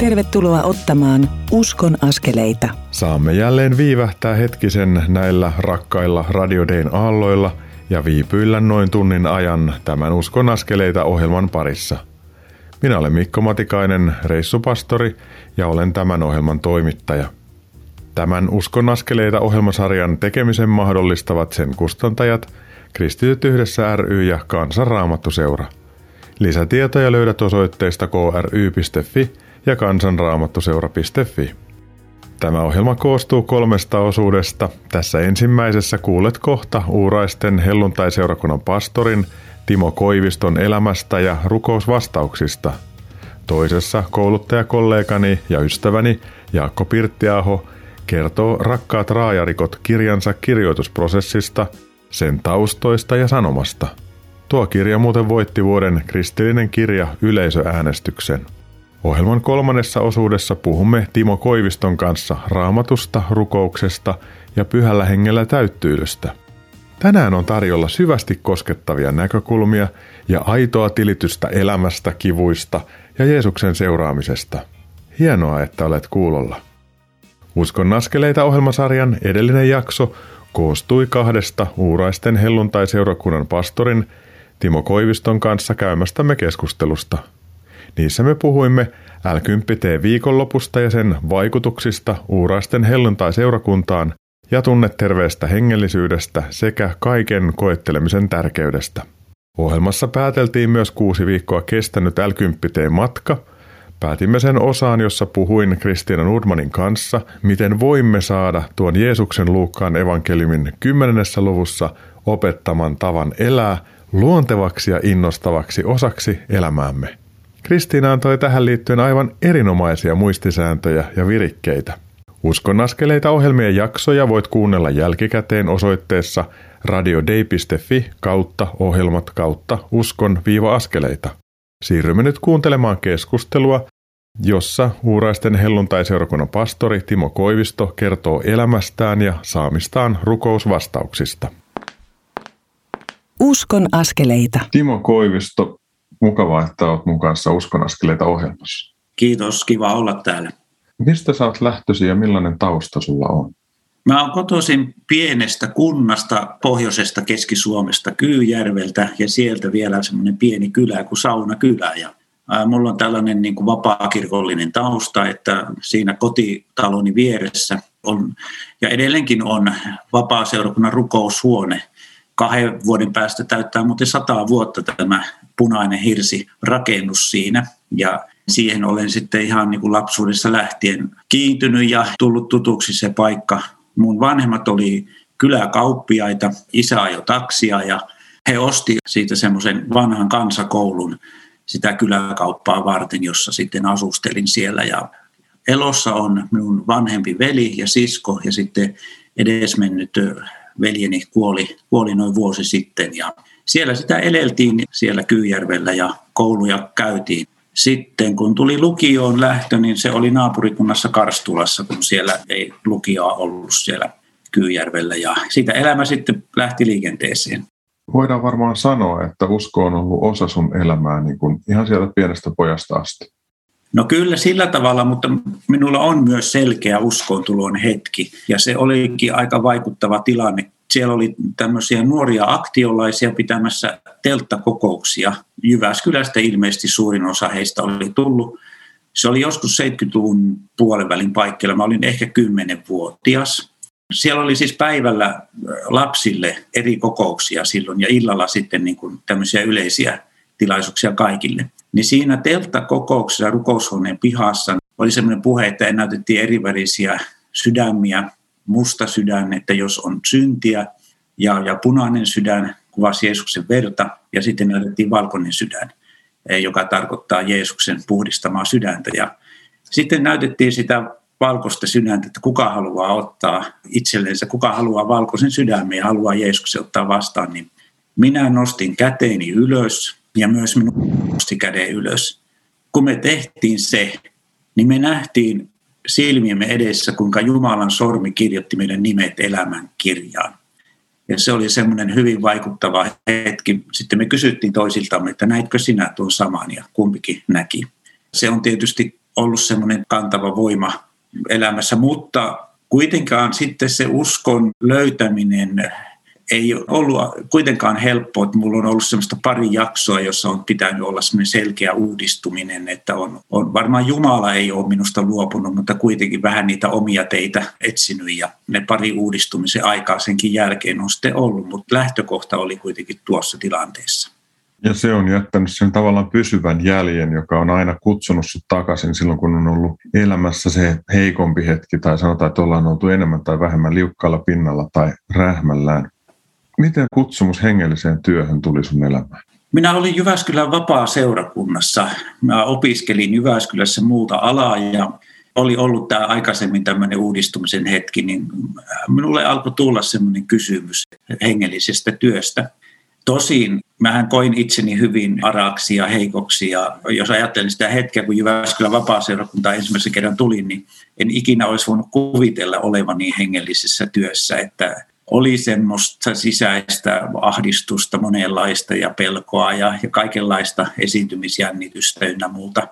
Tervetuloa ottamaan Uskon askeleita. Saamme jälleen viivähtää hetkisen näillä rakkailla Radiodein aalloilla ja viipyillä noin tunnin ajan tämän Uskon askeleita ohjelman parissa. Minä olen Mikko Matikainen, reissupastori ja olen tämän ohjelman toimittaja. Tämän Uskon askeleita ohjelmasarjan tekemisen mahdollistavat sen kustantajat, Kristityt yhdessä ry ja Kansanraamattuseura. Lisätietoja löydät osoitteesta kry.fi ja kansanraamattuseura.fi. Tämä ohjelma koostuu kolmesta osuudesta. Tässä ensimmäisessä kuulet kohta uuraisten helluntai-seurakunnan pastorin Timo Koiviston elämästä ja rukousvastauksista. Toisessa kouluttajakollegani ja ystäväni Jaakko Pirttiaho kertoo Rakkaat raajarikot kirjansa kirjoitusprosessista, sen taustoista ja sanomasta. Tuo kirja muuten voitti vuoden kristillinen kirja yleisöäänestyksen. Ohjelman kolmannessa osuudessa puhumme Timo Koiviston kanssa raamatusta, rukouksesta ja pyhällä hengellä täyttyydystä. Tänään on tarjolla syvästi koskettavia näkökulmia ja aitoa tilitystä elämästä, kivuista ja Jeesuksen seuraamisesta. Hienoa, että olet kuulolla. Uskon askeleita ohjelmasarjan edellinen jakso koostui kahdesta uuraisten helluntai-seurakunnan pastorin Timo Koiviston kanssa käymästämme keskustelusta – Niissä me puhuimme L10T viikonlopusta ja sen vaikutuksista uuraisten helluntai-seurakuntaan ja tunneterveestä hengellisyydestä sekä kaiken koettelemisen tärkeydestä. Ohjelmassa pääteltiin myös kuusi viikkoa kestänyt L10T-matka. Päätimme sen osaan, jossa puhuin Kristiina Nordmanin kanssa, miten voimme saada tuon Jeesuksen Luukkaan evankeliumin kymmenennessä luvussa opettaman tavan elää luontevaksi ja innostavaksi osaksi elämäämme. Kristiina antoi tähän liittyen aivan erinomaisia muistisääntöjä ja virikkeitä. Uskon askeleita ohjelmien jaksoja voit kuunnella jälkikäteen osoitteessa radiodei.fi kautta ohjelmat kautta uskon-askeleita. Siirrymme nyt kuuntelemaan keskustelua, jossa uuraisten helluntai-seurakunnan pastori Timo Koivisto kertoo elämästään ja saamistaan rukousvastauksista. Uskon askeleita. Timo Koivisto, Mukavaa, että olet mun kanssa Uskonaskeleita ohjelmassa. Kiitos, kiva olla täällä. Mistä sä oot lähtösi ja millainen tausta sulla on? Mä oon kotoisin pienestä kunnasta pohjoisesta Keski-Suomesta, Kyyjärveltä ja sieltä vielä semmoinen pieni kylä kuin Saunakylä. Ja mulla on tällainen niin kuin vapaakirkollinen tausta, että siinä kotitaloni vieressä on ja edelleenkin on vapaa-seurakunnan rukoushuone. Kahden vuoden päästä täyttää muuten sataa vuotta tämä punainen hirsi rakennus siinä. Ja siihen olen sitten ihan niin kuin lapsuudessa lähtien kiintynyt ja tullut tutuksi se paikka. Mun vanhemmat oli kyläkauppiaita, isä ajoi taksia ja he osti siitä semmoisen vanhan kansakoulun sitä kyläkauppaa varten, jossa sitten asustelin siellä. Ja elossa on minun vanhempi veli ja sisko ja sitten edesmennyt veljeni kuoli, kuoli noin vuosi sitten. Ja siellä sitä eleltiin siellä Kyyjärvellä ja kouluja käytiin. Sitten kun tuli lukioon lähtö, niin se oli naapurikunnassa Karstulassa, kun siellä ei lukioa ollut siellä Kyyjärvellä. Ja siitä elämä sitten lähti liikenteeseen. Voidaan varmaan sanoa, että usko on ollut osa sun elämää niin kuin ihan sieltä pienestä pojasta asti. No kyllä sillä tavalla, mutta minulla on myös selkeä uskontulon hetki. Ja se olikin aika vaikuttava tilanne, siellä oli tämmöisiä nuoria aktiolaisia pitämässä telttakokouksia. Jyväskylästä ilmeisesti suurin osa heistä oli tullut. Se oli joskus 70-luvun puolenvälin paikkeilla. Mä olin ehkä 10-vuotias. Siellä oli siis päivällä lapsille eri kokouksia silloin ja illalla sitten niin kuin tämmöisiä yleisiä tilaisuuksia kaikille. Niin siinä telttakokouksessa rukoushuoneen pihassa oli semmoinen puhe, että näytettiin erivärisiä sydämiä musta sydän, että jos on syntiä, ja, ja punainen sydän kuvasi Jeesuksen verta, ja sitten näytettiin valkoinen sydän, eh, joka tarkoittaa Jeesuksen puhdistamaa sydäntä. Ja sitten näytettiin sitä valkoista sydäntä, että kuka haluaa ottaa itsellensä, kuka haluaa valkoisen sydämen ja haluaa Jeesuksen ottaa vastaan, niin minä nostin käteeni ylös ja myös minun nosti käden ylös. Kun me tehtiin se, niin me nähtiin silmiemme edessä, kuinka Jumalan sormi kirjoitti meidän nimet elämän kirjaan. Ja se oli semmoinen hyvin vaikuttava hetki. Sitten me kysyttiin toisiltamme, että näitkö sinä tuon saman ja kumpikin näki. Se on tietysti ollut semmoinen kantava voima elämässä, mutta kuitenkaan sitten se uskon löytäminen ei ollut kuitenkaan helppoa, että mulla on ollut semmoista pari jaksoa, jossa on pitänyt olla semmoinen selkeä uudistuminen, että on, on varmaan Jumala ei ole minusta luopunut, mutta kuitenkin vähän niitä omia teitä etsinyt ja ne pari uudistumisen aikaa senkin jälkeen on sitten ollut, mutta lähtökohta oli kuitenkin tuossa tilanteessa. Ja se on jättänyt sen tavallaan pysyvän jäljen, joka on aina kutsunut sut takaisin silloin, kun on ollut elämässä se heikompi hetki, tai sanotaan, että ollaan oltu enemmän tai vähemmän liukkaalla pinnalla tai rähmällään. Miten kutsumus hengelliseen työhön tuli sun elämään? Minä olin Jyväskylän vapaa-seurakunnassa. Mä opiskelin Jyväskylässä muuta alaa ja oli ollut tämä aikaisemmin tämmöinen uudistumisen hetki, niin minulle alkoi tulla semmoinen kysymys hengellisestä työstä. Tosin mähän koin itseni hyvin araksi ja heikoksi ja jos ajattelin sitä hetkeä, kun Jyväskylän vapaa-seurakunta ensimmäisen kerran tuli, niin en ikinä olisi voinut kuvitella olevani hengellisessä työssä, että oli semmoista sisäistä ahdistusta monenlaista ja pelkoa ja, ja kaikenlaista esiintymisjännitystä ynnä muuta.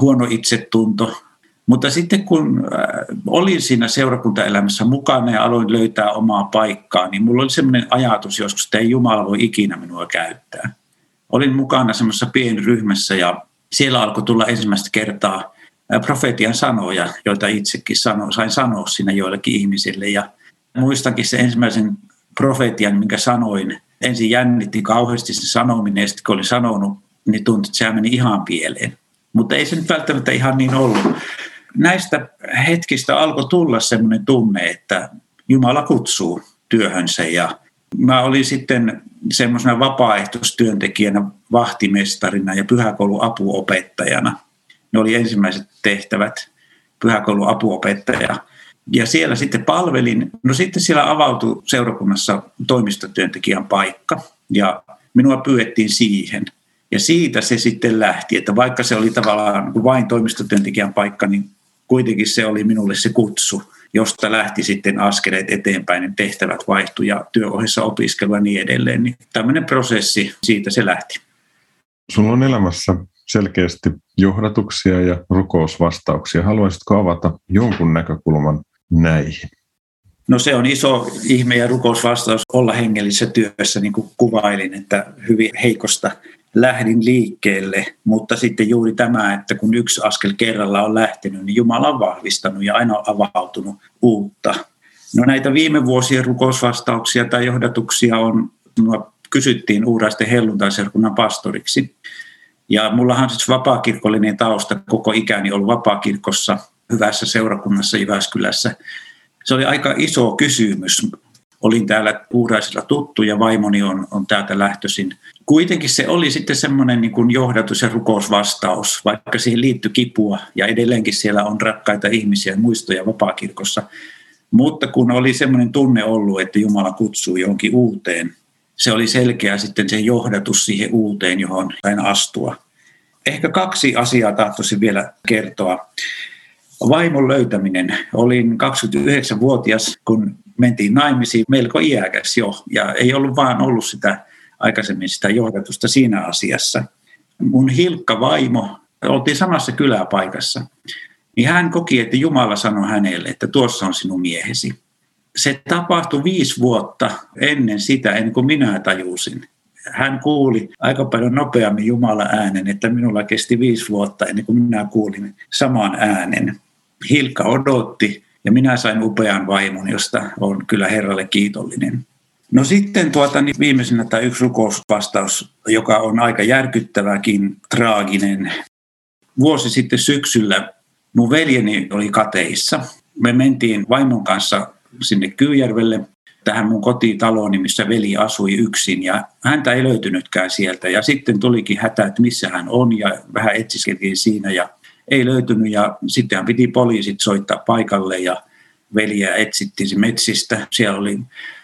Huono itsetunto. Mutta sitten kun äh, olin siinä seurakuntaelämässä mukana ja aloin löytää omaa paikkaa, niin mulla oli semmoinen ajatus joskus, että ei Jumala voi ikinä minua käyttää. Olin mukana semmoisessa pienryhmässä ja siellä alkoi tulla ensimmäistä kertaa äh, profetian sanoja, joita itsekin sano, sain sanoa siinä joillekin ihmisille. Ja Muistankin se ensimmäisen profetian, minkä sanoin. Ensin jännitti kauheasti se sanominen ja sitten kun olin sanonut, niin tuntui, että se meni ihan pieleen. Mutta ei se nyt välttämättä ihan niin ollut. Näistä hetkistä alkoi tulla semmoinen tunne, että Jumala kutsuu työhönsä ja mä olin sitten semmoisena vapaaehtoistyöntekijänä, vahtimestarina ja pyhäkoulun apuopettajana. Ne oli ensimmäiset tehtävät, pyhäkoulun apuopettaja – ja siellä sitten palvelin. No sitten siellä avautui seurakunnassa toimistotyöntekijän paikka ja minua pyydettiin siihen. Ja siitä se sitten lähti, että vaikka se oli tavallaan vain toimistotyöntekijän paikka, niin kuitenkin se oli minulle se kutsu, josta lähti sitten askeleet eteenpäin, niin tehtävät vaihtui ja työohjassa opiskelu ja niin edelleen. Niin tämmöinen prosessi, siitä se lähti. Sulla on elämässä selkeästi johdatuksia ja rukousvastauksia. Haluaisitko avata jonkun näkökulman näihin? No se on iso ihme ja rukousvastaus olla hengellisessä työssä, niin kuin kuvailin, että hyvin heikosta lähdin liikkeelle, mutta sitten juuri tämä, että kun yksi askel kerralla on lähtenyt, niin Jumala on vahvistanut ja aina on avautunut uutta. No näitä viime vuosien rukousvastauksia tai johdatuksia on, minua kysyttiin uuraisten helluntaiserkunnan pastoriksi. Ja mullahan siis vapaakirkollinen tausta koko ikäni ollut vapaakirkossa hyvässä seurakunnassa Jyväskylässä. Se oli aika iso kysymys. Olin täällä Uuraisilla tuttu ja vaimoni on, on täältä lähtöisin. Kuitenkin se oli sitten semmoinen niin kuin johdatus ja rukousvastaus, vaikka siihen liittyi kipua ja edelleenkin siellä on rakkaita ihmisiä muistoja vapaakirkossa. Mutta kun oli semmoinen tunne ollut, että Jumala kutsuu johonkin uuteen, se oli selkeä sitten se johdatus siihen uuteen, johon sain astua. Ehkä kaksi asiaa tahtoisin vielä kertoa. Vaimon löytäminen. Olin 29-vuotias, kun mentiin naimisiin, melko iäkäs jo, ja ei ollut vaan ollut sitä aikaisemmin sitä johdatusta siinä asiassa. Mun Hilkka vaimo, oltiin samassa kyläpaikassa, niin hän koki, että Jumala sanoi hänelle, että tuossa on sinun miehesi. Se tapahtui viisi vuotta ennen sitä, ennen kuin minä tajusin. Hän kuuli aika paljon nopeammin Jumala äänen, että minulla kesti viisi vuotta ennen kuin minä kuulin saman äänen. Hilkka odotti ja minä sain upean vaimon, josta on kyllä Herralle kiitollinen. No sitten tuota, niin viimeisenä tämä yksi rukousvastaus, joka on aika järkyttäväkin, traaginen. Vuosi sitten syksyllä mun veljeni oli kateissa. Me mentiin vaimon kanssa sinne Kyyjärvelle tähän mun kotitalooni, missä veli asui yksin ja häntä ei löytynytkään sieltä. Ja sitten tulikin hätä, että missä hän on ja vähän etsiskeltiin siinä ja ei löytynyt ja sittenhän piti poliisit soittaa paikalle ja veliä etsittiin metsistä. Siellä oli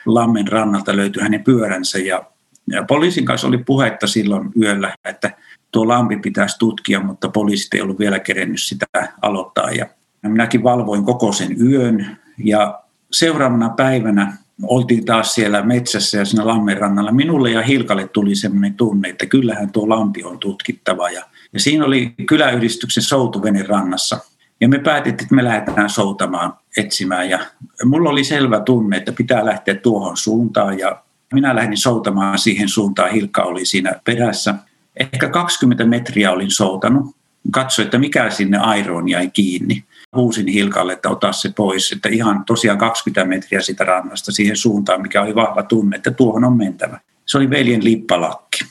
Lammen rannalta löytyi hänen pyöränsä ja, ja poliisin kanssa oli puhetta silloin yöllä, että tuo lampi pitäisi tutkia, mutta poliisit ei ollut vielä kerennyt sitä aloittaa. Ja minäkin valvoin koko sen yön ja seuraavana päivänä oltiin taas siellä metsässä ja siinä Lammen rannalla. Minulle ja Hilkalle tuli sellainen tunne, että kyllähän tuo lampi on tutkittava ja Ja siinä oli kyläyhdistyksen soutuvenen rannassa. Ja me päätettiin, että me lähdetään soutamaan, etsimään. Ja mulla oli selvä tunne, että pitää lähteä tuohon suuntaan. Ja minä lähdin soutamaan siihen suuntaan. Hilkka oli siinä perässä. Ehkä 20 metriä olin soutanut. Katsoin, että mikä sinne airoon jäi kiinni. Huusin Hilkalle, että ota se pois. Että ihan tosiaan 20 metriä sitä rannasta siihen suuntaan, mikä oli vahva tunne, että tuohon on mentävä. Se oli veljen lippalakki.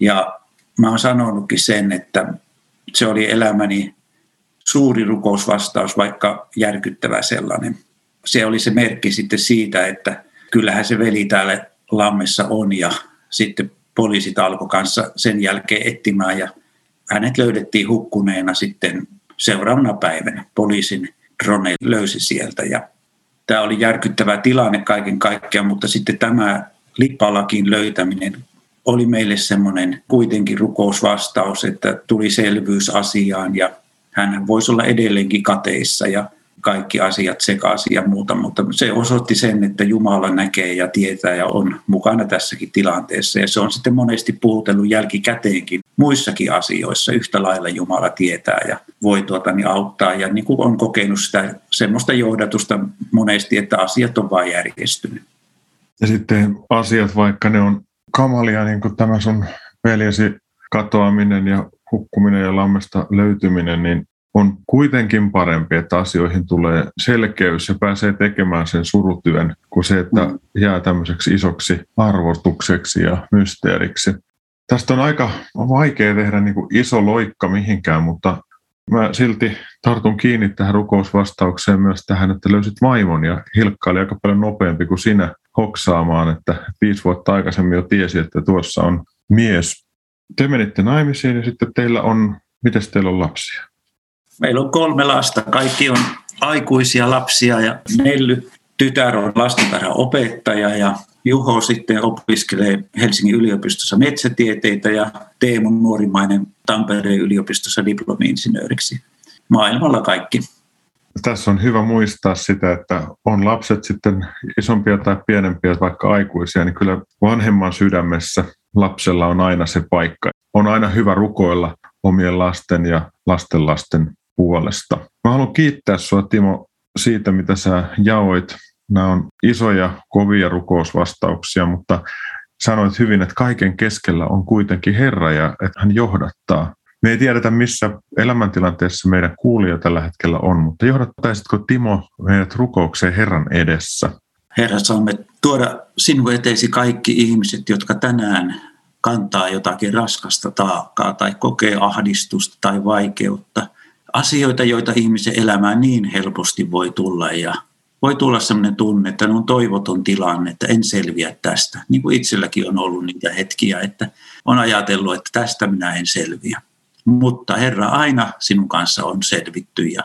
Ja mä oon sanonutkin sen, että se oli elämäni suuri rukousvastaus, vaikka järkyttävä sellainen. Se oli se merkki sitten siitä, että kyllähän se veli täällä lammessa on ja sitten poliisit alkoi kanssa sen jälkeen etsimään ja hänet löydettiin hukkuneena sitten seuraavana päivänä. Poliisin drone löysi sieltä ja tämä oli järkyttävä tilanne kaiken kaikkiaan, mutta sitten tämä lippalakin löytäminen oli meille semmoinen kuitenkin rukousvastaus, että tuli selvyys asiaan ja hän voisi olla edelleenkin kateissa ja kaikki asiat sekaisin ja muuta, mutta se osoitti sen, että Jumala näkee ja tietää ja on mukana tässäkin tilanteessa. Ja se on sitten monesti puhutellut jälkikäteenkin muissakin asioissa. Yhtä lailla Jumala tietää ja voi tuota, niin auttaa. Ja niin kuin on kokenut sitä semmoista johdatusta monesti, että asiat on vain järjestynyt. Ja sitten asiat, vaikka ne on kamalia, niin kuin tämä sun veljesi katoaminen ja hukkuminen ja lammesta löytyminen, niin on kuitenkin parempi, että asioihin tulee selkeys ja pääsee tekemään sen surutyön, kuin se, että mm. jää tämmöiseksi isoksi arvotukseksi ja mysteeriksi. Tästä on aika vaikea tehdä niin kuin iso loikka mihinkään, mutta mä silti tartun kiinni tähän rukousvastaukseen myös tähän, että löysit vaimon ja Hilkka oli aika paljon nopeampi kuin sinä hoksaamaan, että viisi vuotta aikaisemmin jo tiesi, että tuossa on mies. Te menitte naimisiin ja sitten teillä on, miten teillä on lapsia? Meillä on kolme lasta. Kaikki on aikuisia lapsia ja Nelly tytär on lastentarhaopettaja ja Juho sitten opiskelee Helsingin yliopistossa metsätieteitä ja Teemu nuorimainen Tampereen yliopistossa diplomi-insinööriksi. Maailmalla kaikki. Tässä on hyvä muistaa sitä, että on lapset sitten isompia tai pienempiä, vaikka aikuisia, niin kyllä vanhemman sydämessä lapsella on aina se paikka. On aina hyvä rukoilla omien lasten ja lastenlasten puolesta. Mä haluan kiittää sinua Timo siitä, mitä sä jaoit. Nämä on isoja, kovia rukousvastauksia, mutta sanoit hyvin, että kaiken keskellä on kuitenkin Herra ja että hän johdattaa. Me ei tiedetä, missä elämäntilanteessa meidän kuulija tällä hetkellä on, mutta johdattaisitko Timo meidät rukoukseen Herran edessä? Herra, saamme tuoda sinun eteesi kaikki ihmiset, jotka tänään kantaa jotakin raskasta taakkaa tai kokee ahdistusta tai vaikeutta – asioita, joita ihmisen elämään niin helposti voi tulla ja voi tulla sellainen tunne, että on toivoton tilanne, että en selviä tästä. Niin kuin itselläkin on ollut niitä hetkiä, että on ajatellut, että tästä minä en selviä. Mutta Herra, aina sinun kanssa on selvitty ja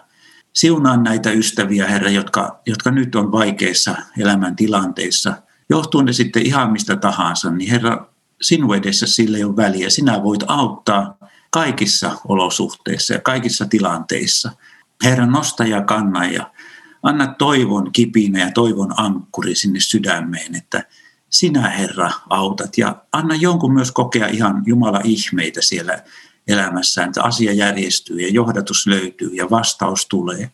siunaan näitä ystäviä, Herra, jotka, jotka nyt on vaikeissa elämän tilanteissa. Johtuu ne sitten ihan mistä tahansa, niin Herra, sinun edessä sille ei ole väliä. Sinä voit auttaa kaikissa olosuhteissa ja kaikissa tilanteissa. Herra, nosta ja kanna ja anna toivon kipinä ja toivon ankkuri sinne sydämeen, että sinä Herra autat ja anna jonkun myös kokea ihan Jumala ihmeitä siellä elämässään, että asia järjestyy ja johdatus löytyy ja vastaus tulee.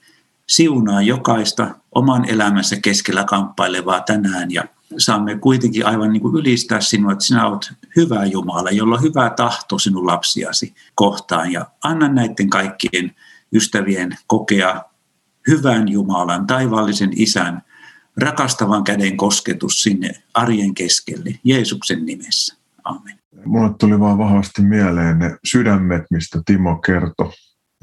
Siunaa jokaista oman elämänsä keskellä kamppailevaa tänään ja saamme kuitenkin aivan niin kuin ylistää sinua, että sinä olet hyvä Jumala, jolla on hyvä tahto sinun lapsiasi kohtaan. Ja anna näiden kaikkien ystävien kokea hyvän Jumalan, taivaallisen isän, rakastavan käden kosketus sinne arjen keskelle, Jeesuksen nimessä. Amen. Mulle tuli vaan vahvasti mieleen ne sydämet, mistä Timo kertoi.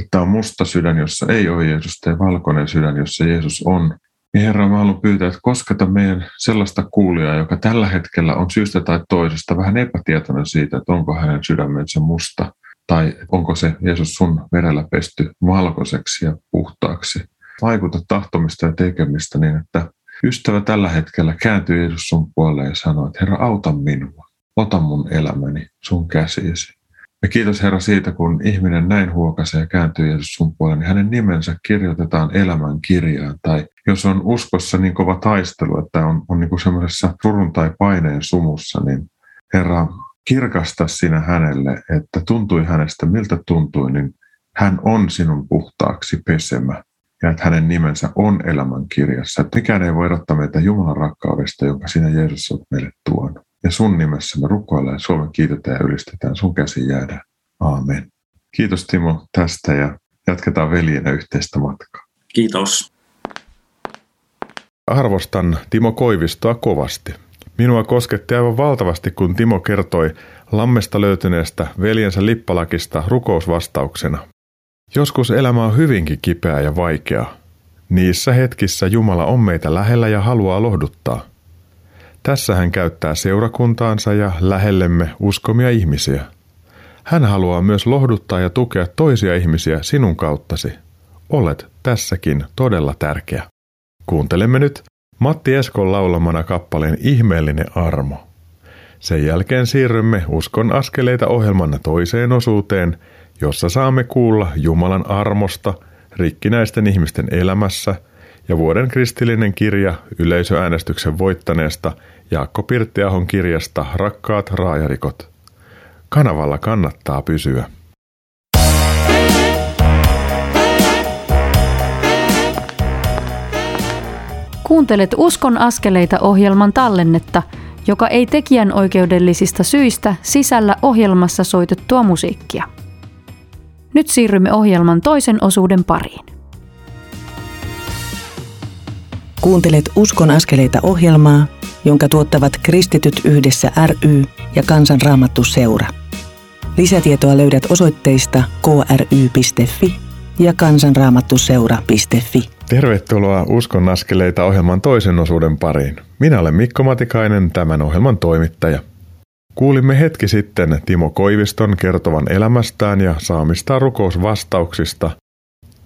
Että on musta sydän, jossa ei ole Jeesus, ja valkoinen sydän, jossa Jeesus on. Niin Herra, mä haluan pyytää, että kosketa meidän sellaista kuulijaa, joka tällä hetkellä on syystä tai toisesta vähän epätietoinen siitä, että onko hänen sydämensä musta tai onko se Jeesus sun verellä pesty valkoiseksi ja puhtaaksi. Vaikuta tahtomista ja tekemistä niin, että ystävä tällä hetkellä kääntyy Jeesus sun puoleen ja sanoo, että Herra, auta minua. Ota mun elämäni sun käsiisi. Ja kiitos Herra siitä, kun ihminen näin huokasee ja kääntyy Jeesus sun puoleen, niin hänen nimensä kirjoitetaan elämän kirjaan. Tai jos on uskossa niin kova taistelu, että on, on niin semmoisessa surun tai paineen sumussa, niin Herra, kirkasta sinä hänelle, että tuntui hänestä miltä tuntui, niin hän on sinun puhtaaksi pesemä ja että hänen nimensä on elämän kirjassa. Mikään ei voi erottaa meitä Jumalan rakkaudesta, jonka sinä Jeesus olet meille tuonut. Ja sun nimessä me rukoillaan Suomen kiitetään ja ylistetään. Sun käsi jäädä. Aamen. Kiitos Timo tästä ja jatketaan veljenä yhteistä matkaa. Kiitos. Arvostan Timo Koivistoa kovasti. Minua kosketti aivan valtavasti, kun Timo kertoi lammesta löytyneestä veljensä lippalakista rukousvastauksena. Joskus elämä on hyvinkin kipeä ja vaikea. Niissä hetkissä Jumala on meitä lähellä ja haluaa lohduttaa. Tässä hän käyttää seurakuntaansa ja lähellemme uskomia ihmisiä. Hän haluaa myös lohduttaa ja tukea toisia ihmisiä sinun kauttasi. Olet tässäkin todella tärkeä. Kuuntelemme nyt Matti Eskon laulamana kappaleen Ihmeellinen armo. Sen jälkeen siirrymme Uskon askeleita ohjelman toiseen osuuteen, jossa saamme kuulla Jumalan armosta rikkinäisten ihmisten elämässä ja vuoden kristillinen kirja yleisöäänestyksen voittaneesta Jaakko Pirttiahon kirjasta Rakkaat raajarikot. Kanavalla kannattaa pysyä. Kuuntelet Uskon askeleita ohjelman tallennetta, joka ei tekijän oikeudellisista syistä sisällä ohjelmassa soitettua musiikkia. Nyt siirrymme ohjelman toisen osuuden pariin. Kuuntelet Uskon askeleita ohjelmaa, jonka tuottavat Kristityt yhdessä ry ja Kansanraamattu seura. Lisätietoa löydät osoitteista kry.fi ja kansanraamattuseura.fi. Tervetuloa Uskon askeleita ohjelman toisen osuuden pariin. Minä olen Mikko Matikainen, tämän ohjelman toimittaja. Kuulimme hetki sitten Timo Koiviston kertovan elämästään ja saamistaan rukousvastauksista.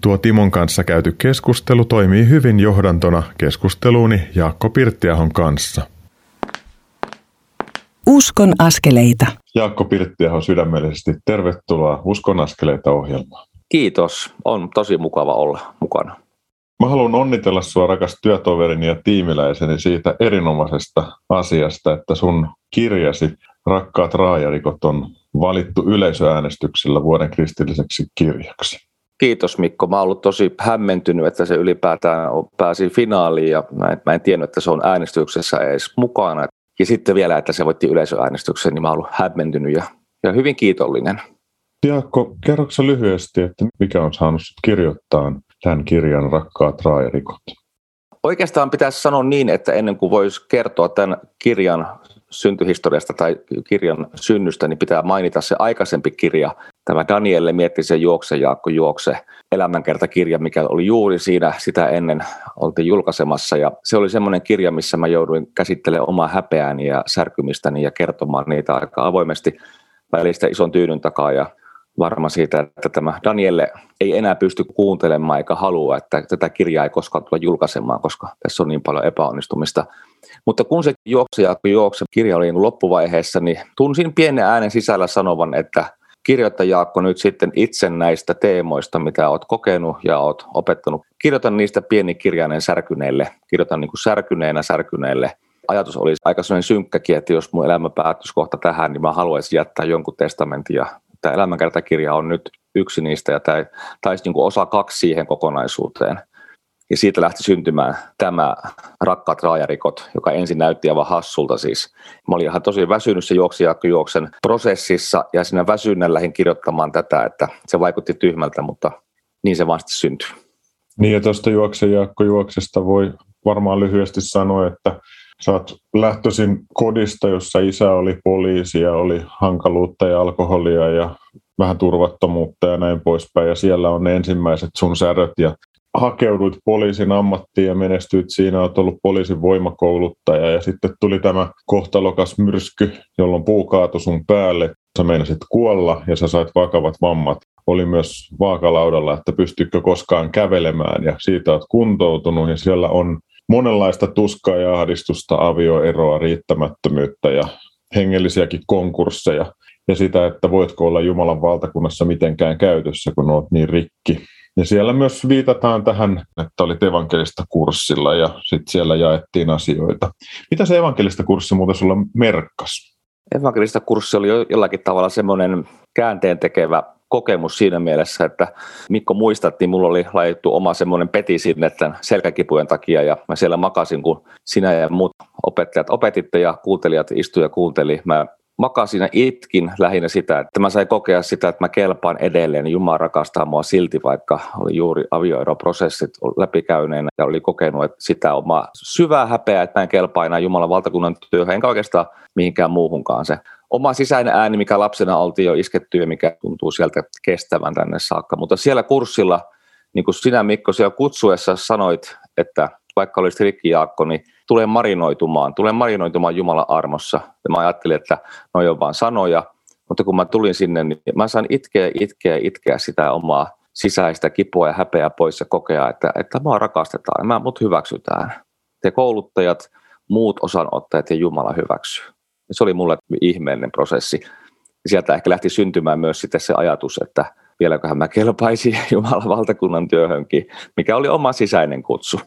Tuo Timon kanssa käyty keskustelu toimii hyvin johdantona keskusteluuni Jaakko Pirttiahon kanssa. Uskon askeleita. Jaakko Pirttiaho sydämellisesti tervetuloa Uskon askeleita ohjelmaan. Kiitos, on tosi mukava olla mukana. Mä haluan onnitella sua rakas työtoverini ja tiimiläiseni siitä erinomaisesta asiasta, että sun kirjasi Rakkaat raajarikot on valittu yleisöäänestyksellä vuoden kristilliseksi kirjaksi. Kiitos Mikko. Mä oon ollut tosi hämmentynyt, että se ylipäätään pääsi finaaliin ja mä en, mä en tiennyt, että se on äänestyksessä edes mukana. Ja sitten vielä, että se voitti yleisöäänestyksen, niin mä oon ollut hämmentynyt ja, ja hyvin kiitollinen. Jaakko, kerroksä lyhyesti, että mikä on saanut kirjoittaa tämän kirjan Rakkaat raajarikot? Oikeastaan pitäisi sanoa niin, että ennen kuin voisi kertoa tämän kirjan syntyhistoriasta tai kirjan synnystä, niin pitää mainita se aikaisempi kirja, tämä Danielle mietti se juokse, Jaakko juokse, elämänkertakirja, mikä oli juuri siinä sitä ennen oltiin julkaisemassa. Ja se oli semmoinen kirja, missä mä jouduin käsittelemään omaa häpeääni ja särkymistäni ja kertomaan niitä aika avoimesti välistä ison tyynyn takaa. Ja varma siitä, että tämä Danielle ei enää pysty kuuntelemaan eikä halua, että tätä kirjaa ei koskaan tule julkaisemaan, koska tässä on niin paljon epäonnistumista. Mutta kun se juoksi ja juoksi, kirja oli loppuvaiheessa, niin tunsin pienen äänen sisällä sanovan, että kirjoita Jaakko nyt sitten itse näistä teemoista, mitä olet kokenut ja olet opettanut. Kirjoitan niistä pieni kirjainen särkyneelle, kirjoitan niin kuin särkyneenä särkyneelle. Ajatus oli aika sellainen synkkäkin, että jos mun elämä päättyisi kohta tähän, niin mä haluaisin jättää jonkun testamentin ja tämä elämänkertakirja on nyt yksi niistä ja tämä taisi niin kuin osa kaksi siihen kokonaisuuteen. Ja siitä lähti syntymään tämä Rakkaat raajarikot, joka ensin näytti aivan hassulta siis. Mä olin ihan tosi väsynyt se juoksijajuoksen prosessissa ja siinä väsyneen lähdin kirjoittamaan tätä, että se vaikutti tyhmältä, mutta niin se vaan sitten syntyi. Niin ja tuosta juoksesta voi varmaan lyhyesti sanoa, että Sä oot lähtöisin kodista, jossa isä oli poliisi ja oli hankaluutta ja alkoholia ja vähän turvattomuutta ja näin poispäin. Ja siellä on ne ensimmäiset sun säröt ja hakeuduit poliisin ammattiin ja menestyit siinä, olet ollut poliisin voimakouluttaja ja sitten tuli tämä kohtalokas myrsky, jolloin puu kaatui sun päälle. Sä meinasit kuolla ja sä sait vakavat vammat. Oli myös vaakalaudalla, että pystytkö koskaan kävelemään ja siitä olet kuntoutunut ja siellä on monenlaista tuskaa ja ahdistusta, avioeroa, riittämättömyyttä ja hengellisiäkin konkursseja ja sitä, että voitko olla Jumalan valtakunnassa mitenkään käytössä, kun olet niin rikki. Ja siellä myös viitataan tähän, että oli evankelista kurssilla ja sitten siellä jaettiin asioita. Mitä se evankelista kurssi muuten sulla merkkas? evankelista kurssi oli jollakin tavalla semmoinen käänteen tekevä kokemus siinä mielessä, että Mikko muistat, niin mulla oli laitettu oma semmoinen peti sinne tämän selkäkipujen takia ja mä siellä makasin, kun sinä ja muut opettajat opetitte ja kuuntelijat istuja kuunteli. Mä makasin ja itkin lähinnä sitä, että mä sain kokea sitä, että mä kelpaan edelleen. Jumala rakastaa mua silti, vaikka oli juuri avioeroprosessit läpikäyneenä ja oli kokenut että sitä omaa syvää häpeää, että mä en kelpaa enää Jumalan valtakunnan työhön, enkä oikeastaan mihinkään muuhunkaan. Se oma sisäinen ääni, mikä lapsena oltiin jo isketty ja mikä tuntuu sieltä kestävän tänne saakka. Mutta siellä kurssilla, niin kuin sinä Mikko siellä kutsuessa sanoit, että vaikka olisit Rikki Jaakko, niin tulee marinoitumaan, tulee marinoitumaan Jumalan armossa. Ja mä ajattelin, että ne on vaan sanoja, mutta kun mä tulin sinne, niin mä saan itkeä, itkeä, itkeä sitä omaa sisäistä kipua ja häpeää pois ja kokea, että, että mua rakastetaan ja mä, mut hyväksytään. Te kouluttajat, muut osanottajat ja Jumala hyväksyy. Se oli mulle ihmeellinen prosessi. Sieltä ehkä lähti syntymään myös sitten se ajatus, että vieläköhän mä kelpaisin Jumalan valtakunnan työhönkin, mikä oli oma sisäinen kutsu.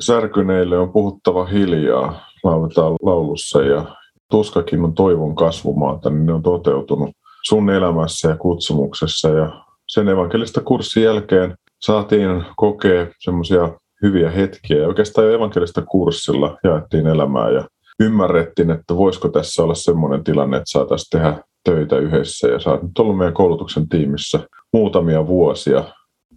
Särkyneille on puhuttava hiljaa, lauletaan laulussa ja tuskakin on toivon kasvumaata, niin ne on toteutunut sun elämässä ja kutsumuksessa. Ja sen evankelista kurssin jälkeen saatiin kokea semmoisia hyviä hetkiä. Ja oikeastaan jo evankelista kurssilla jaettiin elämää ja ymmärrettiin, että voisiko tässä olla semmoinen tilanne, että saataisiin tehdä töitä yhdessä. Ja sä oot nyt ollut meidän koulutuksen tiimissä muutamia vuosia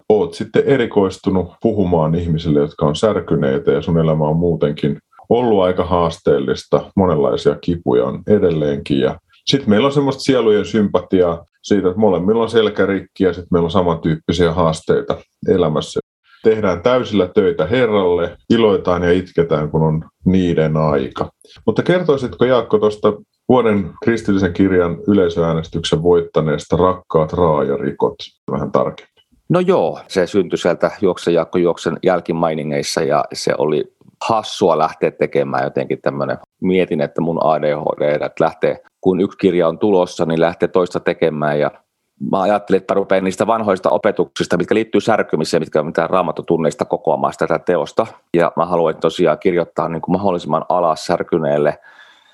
oot sitten erikoistunut puhumaan ihmisille, jotka on särkyneitä ja sun elämä on muutenkin ollut aika haasteellista. Monenlaisia kipuja on edelleenkin ja sitten meillä on semmoista sielujen sympatiaa siitä, että molemmilla on selkärikki ja sitten meillä on samantyyppisiä haasteita elämässä. Tehdään täysillä töitä Herralle, iloitaan ja itketään, kun on niiden aika. Mutta kertoisitko Jaakko tuosta vuoden kristillisen kirjan yleisöäänestyksen voittaneesta Rakkaat raajarikot vähän tarkemmin? No joo, se syntyi sieltä Juoksen Jaakko Juoksen jälkimainingeissa ja se oli hassua lähteä tekemään jotenkin tämmöinen. Mietin, että mun ADHD, että lähtee, kun yksi kirja on tulossa, niin lähtee toista tekemään ja mä ajattelin, että rupean niistä vanhoista opetuksista, mitkä liittyy särkymiseen, mitkä mitä raamattotunneista kokoamaan tätä teosta. Ja mä haluan tosiaan kirjoittaa niin kuin mahdollisimman alas särkyneelle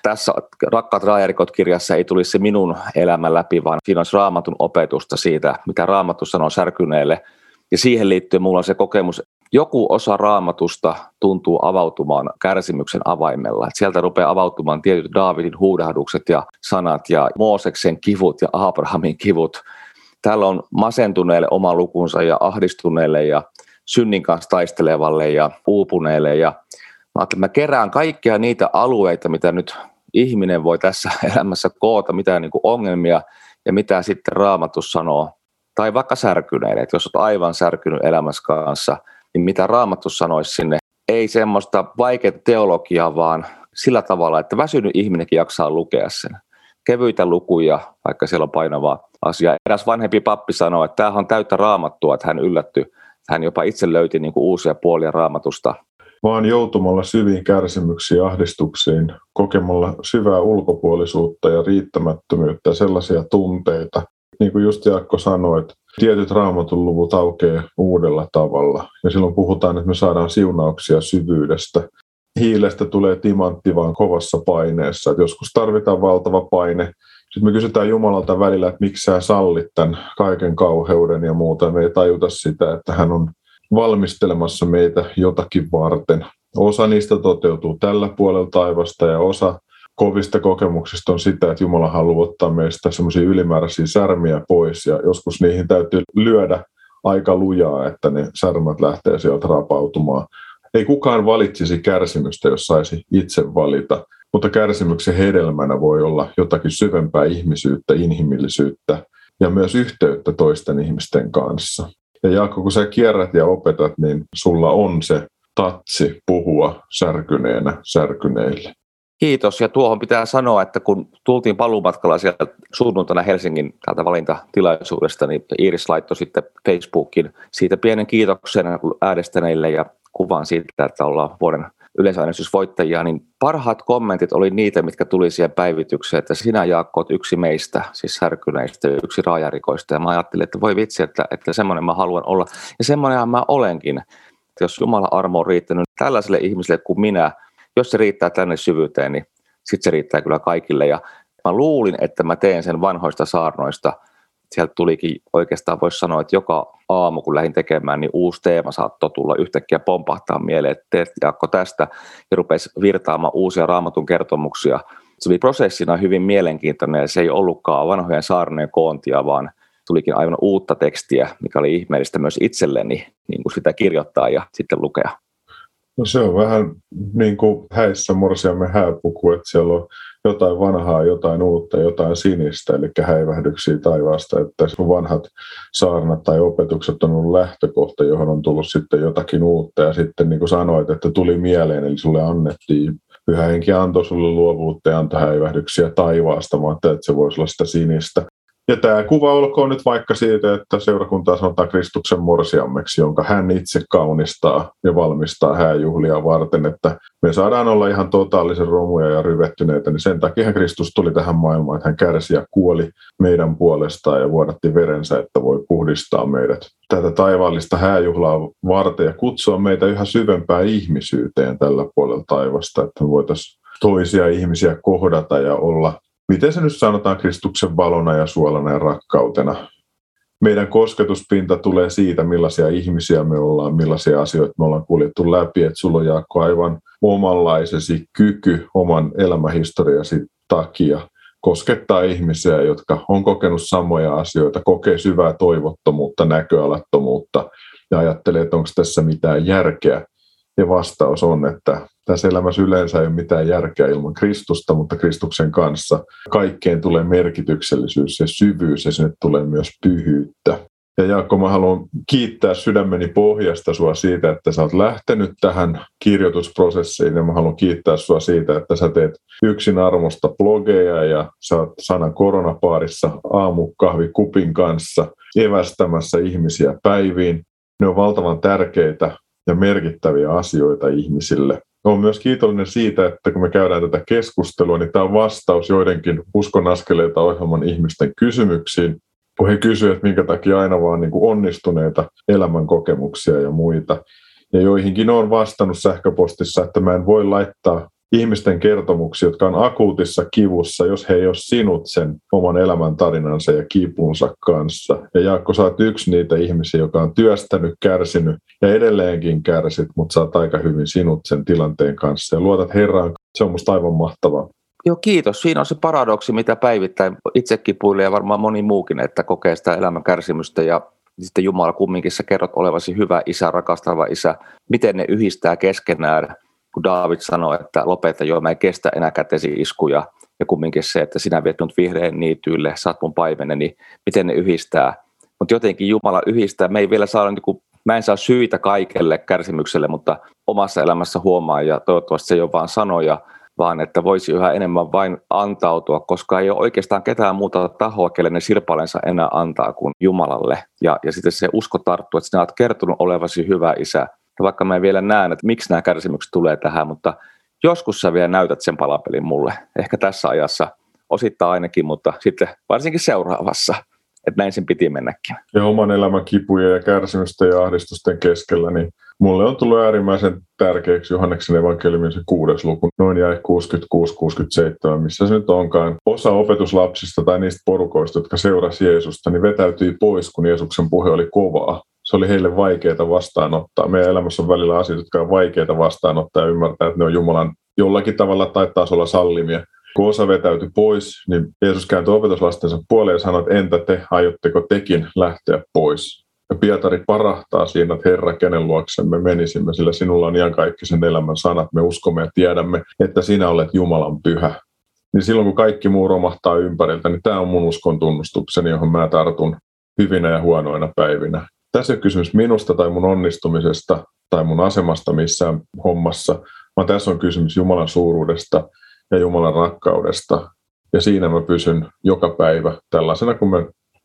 tässä Rakkaat raajarikot kirjassa ei tulisi se minun elämän läpi, vaan siinä olisi raamatun opetusta siitä, mitä raamattu sanoo särkyneelle. Ja siihen liittyen mulla on se kokemus, joku osa raamatusta tuntuu avautumaan kärsimyksen avaimella. Että sieltä rupeaa avautumaan tietyt Daavidin huudahdukset ja sanat ja Mooseksen kivut ja Abrahamin kivut. Täällä on masentuneelle oma lukunsa ja ahdistuneelle ja synnin kanssa taistelevalle ja uupuneelle. Ja mä mä kerään kaikkia niitä alueita, mitä nyt ihminen voi tässä elämässä koota, mitä niin kuin ongelmia ja mitä sitten raamatus sanoo. Tai vaikka särkyneille, että jos olet aivan särkynyt elämässä kanssa, niin mitä raamatus sanoisi sinne. Ei semmoista vaikeaa teologiaa, vaan sillä tavalla, että väsynyt ihminenkin jaksaa lukea sen. Kevyitä lukuja, vaikka siellä on painava asia. Eräs vanhempi pappi sanoi, että tämähän on täyttä raamattua, että hän yllättyi. Hän jopa itse löyti niin kuin uusia puolia raamatusta vaan joutumalla syviin kärsimyksiin ja ahdistuksiin, kokemalla syvää ulkopuolisuutta ja riittämättömyyttä ja sellaisia tunteita. Niin kuin just Jaakko sanoi, että tietyt raamatun luvut aukeaa uudella tavalla. Ja silloin puhutaan, että me saadaan siunauksia syvyydestä. Hiilestä tulee timantti vaan kovassa paineessa. Että joskus tarvitaan valtava paine. Sitten me kysytään Jumalalta välillä, että miksi sä sallit tämän kaiken kauheuden ja muuta. Me ei tajuta sitä, että hän on valmistelemassa meitä jotakin varten. Osa niistä toteutuu tällä puolella taivasta ja osa kovista kokemuksista on sitä, että Jumala haluaa ottaa meistä semmoisia ylimääräisiä särmiä pois ja joskus niihin täytyy lyödä aika lujaa, että ne särmät lähtee sieltä rapautumaan. Ei kukaan valitsisi kärsimystä, jos saisi itse valita, mutta kärsimyksen hedelmänä voi olla jotakin syvempää ihmisyyttä, inhimillisyyttä ja myös yhteyttä toisten ihmisten kanssa. Ja Jaakko, kun sä kierrät ja opetat, niin sulla on se tatsi puhua särkyneenä särkyneille. Kiitos. Ja tuohon pitää sanoa, että kun tultiin paluumatkalla sieltä sunnuntaina Helsingin täältä valintatilaisuudesta, niin Iiris laittoi sitten Facebookin siitä pienen kiitoksen äänestäneille ja kuvan siitä, että ollaan vuoden yleisäänestysvoittajia, niin parhaat kommentit oli niitä, mitkä tuli siihen päivitykseen, että sinä Jaakko olet yksi meistä, siis särkyneistä ja yksi raajarikoista. Ja mä ajattelin, että voi vitsi, että, että semmoinen mä haluan olla. Ja semmoinenhan mä olenkin. Jos Jumala armo on riittänyt tällaiselle ihmiselle kuin minä, jos se riittää tänne syvyyteen, niin sitten se riittää kyllä kaikille. Ja Mä luulin, että mä teen sen vanhoista saarnoista. Sieltä tulikin oikeastaan, voisi sanoa, että joka aamu, kun lähdin tekemään, niin uusi teema saattoi tulla yhtäkkiä pompahtaa mieleen, että teet Jaakko tästä, ja rupesi virtaamaan uusia raamatun kertomuksia. Se oli prosessina hyvin mielenkiintoinen, ja se ei ollutkaan vanhojen saarnojen koontia, vaan tulikin aivan uutta tekstiä, mikä oli ihmeellistä myös itselleni niin kuin sitä kirjoittaa ja sitten lukea. No se on vähän niin kuin häissä morsiamme hääpuku, että siellä on jotain vanhaa, jotain uutta, jotain sinistä, eli häivähdyksiä taivaasta, että vanhat saarnat tai opetukset on ollut lähtökohta, johon on tullut sitten jotakin uutta, ja sitten niin kuin sanoit, että tuli mieleen, eli sulle annettiin Pyhä henki antoi sulle luovuutta ja antoi häivähdyksiä taivaasta. Mä että se voisi olla sitä sinistä. Ja tämä kuva olkoon nyt vaikka siitä, että seurakuntaa sanotaan Kristuksen morsiammeksi, jonka hän itse kaunistaa ja valmistaa hääjuhlia varten, että me saadaan olla ihan totaalisen romuja ja ryvettyneitä, niin sen takia Kristus tuli tähän maailmaan, että hän kärsi ja kuoli meidän puolestaan ja vuodatti verensä, että voi puhdistaa meidät tätä taivaallista hääjuhlaa varten ja kutsua meitä yhä syvempään ihmisyyteen tällä puolella taivasta, että me voitaisiin toisia ihmisiä kohdata ja olla miten se nyt sanotaan Kristuksen valona ja suolana ja rakkautena. Meidän kosketuspinta tulee siitä, millaisia ihmisiä me ollaan, millaisia asioita me ollaan kuljettu läpi, että sulla on Jaakko aivan omanlaisesi kyky oman elämähistoriasi takia koskettaa ihmisiä, jotka on kokenut samoja asioita, kokee syvää toivottomuutta, näköalattomuutta ja ajattelee, että onko tässä mitään järkeä. Ja vastaus on, että tässä elämässä yleensä ei ole mitään järkeä ilman Kristusta, mutta Kristuksen kanssa kaikkeen tulee merkityksellisyys ja syvyys ja sinne tulee myös pyhyyttä. Ja Jaakko, mä haluan kiittää sydämeni pohjasta sua siitä, että sä oot lähtenyt tähän kirjoitusprosessiin ja mä haluan kiittää sua siitä, että sä teet yksin armosta blogeja ja sä oot sanan koronapaarissa aamukahvikupin kanssa evästämässä ihmisiä päiviin. Ne on valtavan tärkeitä ja merkittäviä asioita ihmisille. Olen myös kiitollinen siitä, että kun me käydään tätä keskustelua, niin tämä on vastaus joidenkin uskon askeleita ohjelman ihmisten kysymyksiin, kun he kysyvät, että minkä takia aina vaan niin kuin onnistuneita elämän kokemuksia ja muita. Ja joihinkin on vastannut sähköpostissa, että mä en voi laittaa ihmisten kertomuksia, jotka on akuutissa kivussa, jos he ei ole sinut sen oman elämän tarinansa ja kipunsa kanssa. Ja Jaakko, sä oot yksi niitä ihmisiä, joka on työstänyt, kärsinyt ja edelleenkin kärsit, mutta sä oot aika hyvin sinut sen tilanteen kanssa ja luotat Herraan. Se on musta aivan mahtavaa. Joo, kiitos. Siinä on se paradoksi, mitä päivittäin itse kipuilee ja varmaan moni muukin, että kokee sitä elämän kärsimystä ja sitten Jumala kumminkin sä kerrot olevasi hyvä isä, rakastava isä. Miten ne yhdistää keskenään kun David sanoi, että lopeta jo, mä en kestä enää kätesi iskuja, ja kumminkin se, että sinä viet minut vihreän niityille, saat mun paimenen, niin miten ne yhdistää. Mutta jotenkin Jumala yhdistää, me ei vielä saa, niin kuin, mä en saa syitä kaikelle kärsimykselle, mutta omassa elämässä huomaa, ja toivottavasti se ei ole vain sanoja, vaan että voisi yhä enemmän vain antautua, koska ei ole oikeastaan ketään muuta tahoa, kelle ne sirpalensa enää antaa kuin Jumalalle. Ja, ja sitten se usko tarttuu, että sinä olet kertonut olevasi hyvä isä, ja vaikka mä en vielä näen, että miksi nämä kärsimykset tulee tähän, mutta joskus sä vielä näytät sen palapelin mulle. Ehkä tässä ajassa osittain ainakin, mutta sitten varsinkin seuraavassa. Että näin sen piti mennäkin. Ja oman elämän kipuja ja kärsimysten ja ahdistusten keskellä, niin mulle on tullut äärimmäisen tärkeäksi Johanneksen evankeliumin se kuudes luku, noin jäi 66-67, missä se nyt onkaan. Osa opetuslapsista tai niistä porukoista, jotka seurasi Jeesusta, niin vetäytyi pois, kun Jeesuksen puhe oli kovaa se oli heille vaikeaa vastaanottaa. Meidän elämässä on välillä asioita, jotka on vaikeita vastaanottaa ja ymmärtää, että ne on Jumalan jollakin tavalla tai taas olla sallimia. Kun osa vetäytyi pois, niin Jeesus kääntyi opetuslastensa puoleen ja sanoi, että entä te, aiotteko tekin lähteä pois? Ja Pietari parahtaa siinä, että Herra, kenen luoksemme menisimme, sillä sinulla on sen elämän sanat. Me uskomme ja tiedämme, että sinä olet Jumalan pyhä. Niin silloin, kun kaikki muu romahtaa ympäriltä, niin tämä on mun uskon tunnustukseni, johon mä tartun hyvinä ja huonoina päivinä tässä ei ole kysymys minusta tai mun onnistumisesta tai mun asemasta missään hommassa, vaan tässä on kysymys Jumalan suuruudesta ja Jumalan rakkaudesta. Ja siinä mä pysyn joka päivä tällaisena kuin mä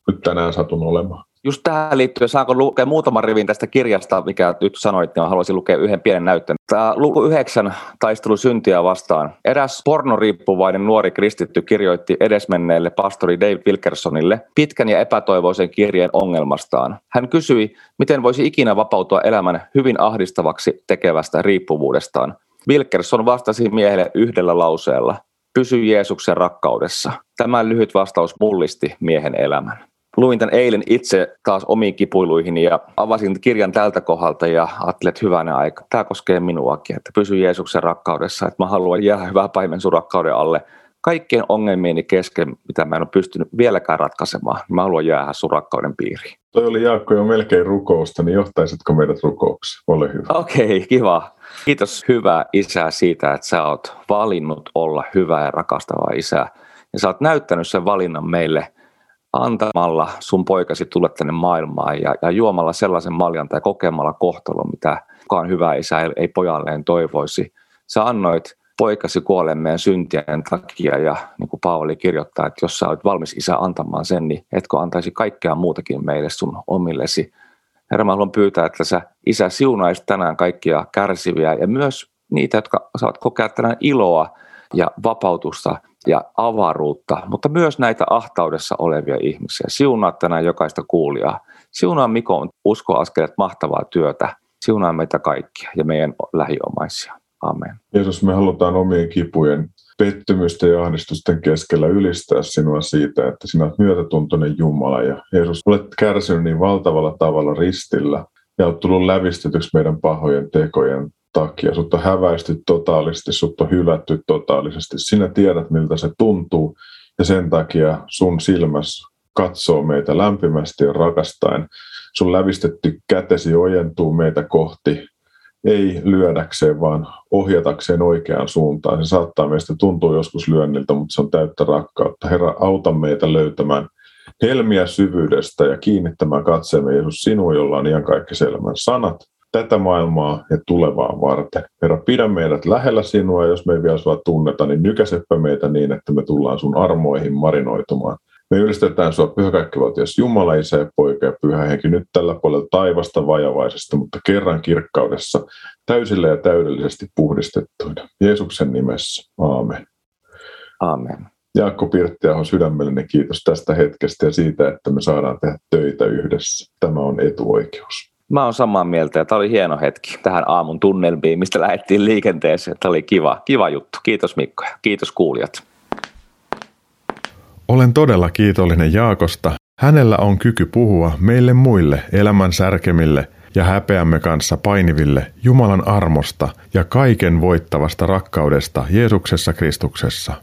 nyt tänään satun olemaan. Just tähän liittyen, saanko lukea muutaman rivin tästä kirjasta, mikä nyt sanoit, niin haluaisin lukea yhden pienen näytön. Tämä luku yhdeksän taistelu syntiä vastaan. Eräs pornoriippuvainen nuori kristitty kirjoitti edesmenneelle pastori Dave Wilkersonille pitkän ja epätoivoisen kirjeen ongelmastaan. Hän kysyi, miten voisi ikinä vapautua elämän hyvin ahdistavaksi tekevästä riippuvuudestaan. Wilkerson vastasi miehelle yhdellä lauseella. Pysy Jeesuksen rakkaudessa. Tämä lyhyt vastaus mullisti miehen elämän. Luin tämän eilen itse taas omiin kipuiluihin ja avasin kirjan tältä kohdalta ja ajattelin, että hyvänä aika. Tämä koskee minuakin, että pysy Jeesuksen rakkaudessa, että mä haluan jäädä hyvää paimen sun rakkauden alle kaikkien ongelmieni kesken, mitä mä en ole pystynyt vieläkään ratkaisemaan. Mä haluan jäädä sun rakkauden piiriin. Toi oli Jaakko jo melkein rukousta, niin johtaisitko meidät rukouksiin? Ole hyvä. Okei, okay, kiva. Kiitos hyvä isä siitä, että sä oot valinnut olla hyvä ja rakastava isä. Ja sä oot näyttänyt sen valinnan meille antamalla sun poikasi tulla tänne maailmaan ja, ja juomalla sellaisen maljan tai kokemalla kohtalon, mitä kukaan hyvä isä ei, ei pojalleen toivoisi. Sä annoit poikasi kuolee meidän syntien takia ja niin kuin Paavali kirjoittaa, että jos sä olet valmis isä antamaan sen, niin etkö antaisi kaikkea muutakin meille sun omillesi. Herra, mä haluan pyytää, että sä isä siunaisit tänään kaikkia kärsiviä ja myös niitä, jotka saavat kokea tänään iloa ja vapautusta ja avaruutta, mutta myös näitä ahtaudessa olevia ihmisiä. Siunaa tänään jokaista kuulijaa. Siunaa Mikon uskoaskeleet mahtavaa työtä. Siunaa meitä kaikkia ja meidän lähiomaisia. Amen. Jeesus, me halutaan omien kipujen, pettymysten ja ahdistusten keskellä ylistää sinua siitä, että sinä olet myötätuntoinen Jumala. Ja Jeesus, olet kärsinyt niin valtavalla tavalla ristillä ja olet tullut lävistetyksi meidän pahojen tekojen takia. Sut on häväisty totaalisesti, sut on hylätty totaalisesti. Sinä tiedät, miltä se tuntuu ja sen takia sun silmäs katsoo meitä lämpimästi ja rakastaen. Sun lävistetty kätesi ojentuu meitä kohti ei lyödäkseen, vaan ohjatakseen oikeaan suuntaan. Se saattaa meistä tuntua joskus lyönniltä, mutta se on täyttä rakkautta. Herra, auta meitä löytämään helmiä syvyydestä ja kiinnittämään katseemme Jeesus sinuun, jolla on ihan kaikki selvän sanat tätä maailmaa ja tulevaa varten. Herra, pidä meidät lähellä sinua, ja jos me ei vielä sua tunneta, niin nykäseppä meitä niin, että me tullaan sun armoihin marinoitumaan. Me ylistetään sinua pyhäkäikkivaltias Jumala, Isä ja Poika ja Pyhä Henki nyt tällä puolella taivasta vajavaisesta, mutta kerran kirkkaudessa täysillä ja täydellisesti puhdistettuina. Jeesuksen nimessä. Aamen. Aamen. Jaakko Pirttiaho, sydämellinen kiitos tästä hetkestä ja siitä, että me saadaan tehdä töitä yhdessä. Tämä on etuoikeus. Mä oon samaa mieltä ja tämä oli hieno hetki tähän aamun tunnelmiin, mistä lähdettiin liikenteeseen. Tämä oli kiva, kiva juttu. Kiitos Mikko ja kiitos kuulijat. Olen todella kiitollinen Jaakosta. Hänellä on kyky puhua meille muille elämän särkemille ja häpeämme kanssa painiville Jumalan armosta ja kaiken voittavasta rakkaudesta Jeesuksessa Kristuksessa.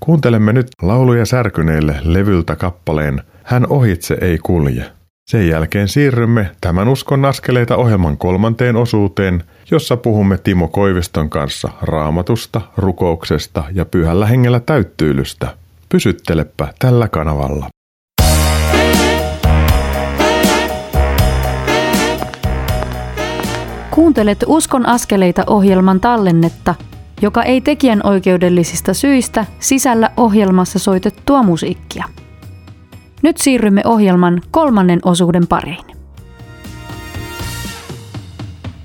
Kuuntelemme nyt lauluja särkyneille levyltä kappaleen Hän ohitse ei kulje. Sen jälkeen siirrymme tämän Uskon askeleita ohjelman kolmanteen osuuteen, jossa puhumme Timo Koiviston kanssa raamatusta, rukouksesta ja pyhällä hengellä täyttyylystä – Pysyttelepä tällä kanavalla. Kuuntelet Uskon askeleita ohjelman tallennetta, joka ei tekijän oikeudellisista syistä sisällä ohjelmassa soitettua musiikkia. Nyt siirrymme ohjelman kolmannen osuuden pariin.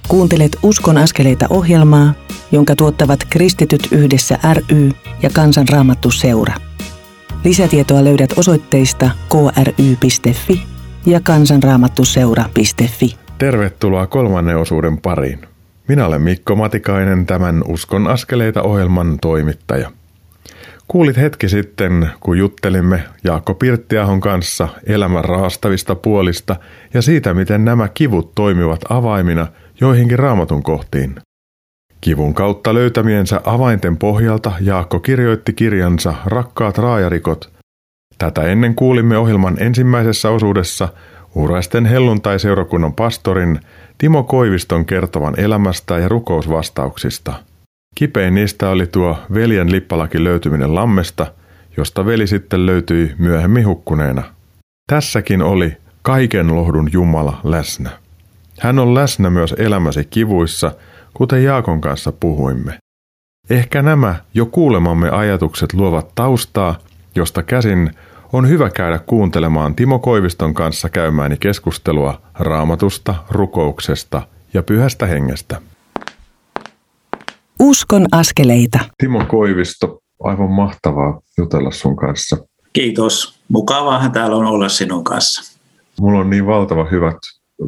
Kuuntelet Uskon askeleita ohjelmaa, jonka tuottavat Kristityt yhdessä ry ja Kansanraamattu seura. Lisätietoa löydät osoitteista kry.fi ja kansanraamattuseura.fi. Tervetuloa kolmannen osuuden pariin. Minä olen Mikko Matikainen, tämän Uskon askeleita ohjelman toimittaja. Kuulit hetki sitten, kun juttelimme Jaakko Pirttiahon kanssa elämän raastavista puolista ja siitä, miten nämä kivut toimivat avaimina joihinkin raamatun kohtiin. Kivun kautta löytämiensä avainten pohjalta Jaakko kirjoitti kirjansa Rakkaat raajarikot. Tätä ennen kuulimme ohjelman ensimmäisessä osuudessa Uraisten helluntai-seurakunnan pastorin Timo Koiviston kertovan elämästä ja rukousvastauksista. Kipein niistä oli tuo veljen lippalaki löytyminen lammesta, josta veli sitten löytyi myöhemmin hukkuneena. Tässäkin oli kaiken lohdun Jumala läsnä. Hän on läsnä myös elämäsi kivuissa – kuten Jaakon kanssa puhuimme. Ehkä nämä jo kuulemamme ajatukset luovat taustaa, josta käsin on hyvä käydä kuuntelemaan Timo Koiviston kanssa käymääni keskustelua raamatusta, rukouksesta ja pyhästä hengestä. Uskon askeleita. Timo Koivisto, aivan mahtavaa jutella sun kanssa. Kiitos. Mukavaahan täällä on olla sinun kanssa. Mulla on niin valtava hyvät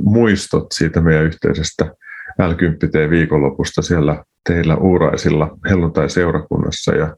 muistot siitä meidän yhteisestä L10T viikonlopusta siellä teillä Uuraisilla helluntai-seurakunnassa. Ja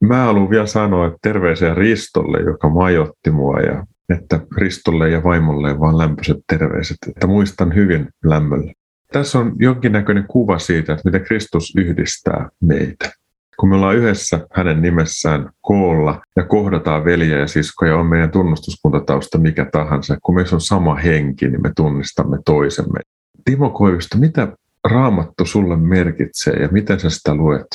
Mä haluan vielä sanoa, että terveisiä Ristolle, joka majotti mua ja että Ristolle ja vaimolle vaan lämpöiset terveiset, että muistan hyvin lämmöllä. Tässä on jonkinnäköinen kuva siitä, että miten Kristus yhdistää meitä. Kun me ollaan yhdessä hänen nimessään koolla ja kohdataan veljiä ja siskoja, on meidän tunnustuskuntatausta mikä tahansa. Kun meissä on sama henki, niin me tunnistamme toisemme. Timo Koivisto, mitä raamattu sulle merkitsee ja miten sä sitä luet?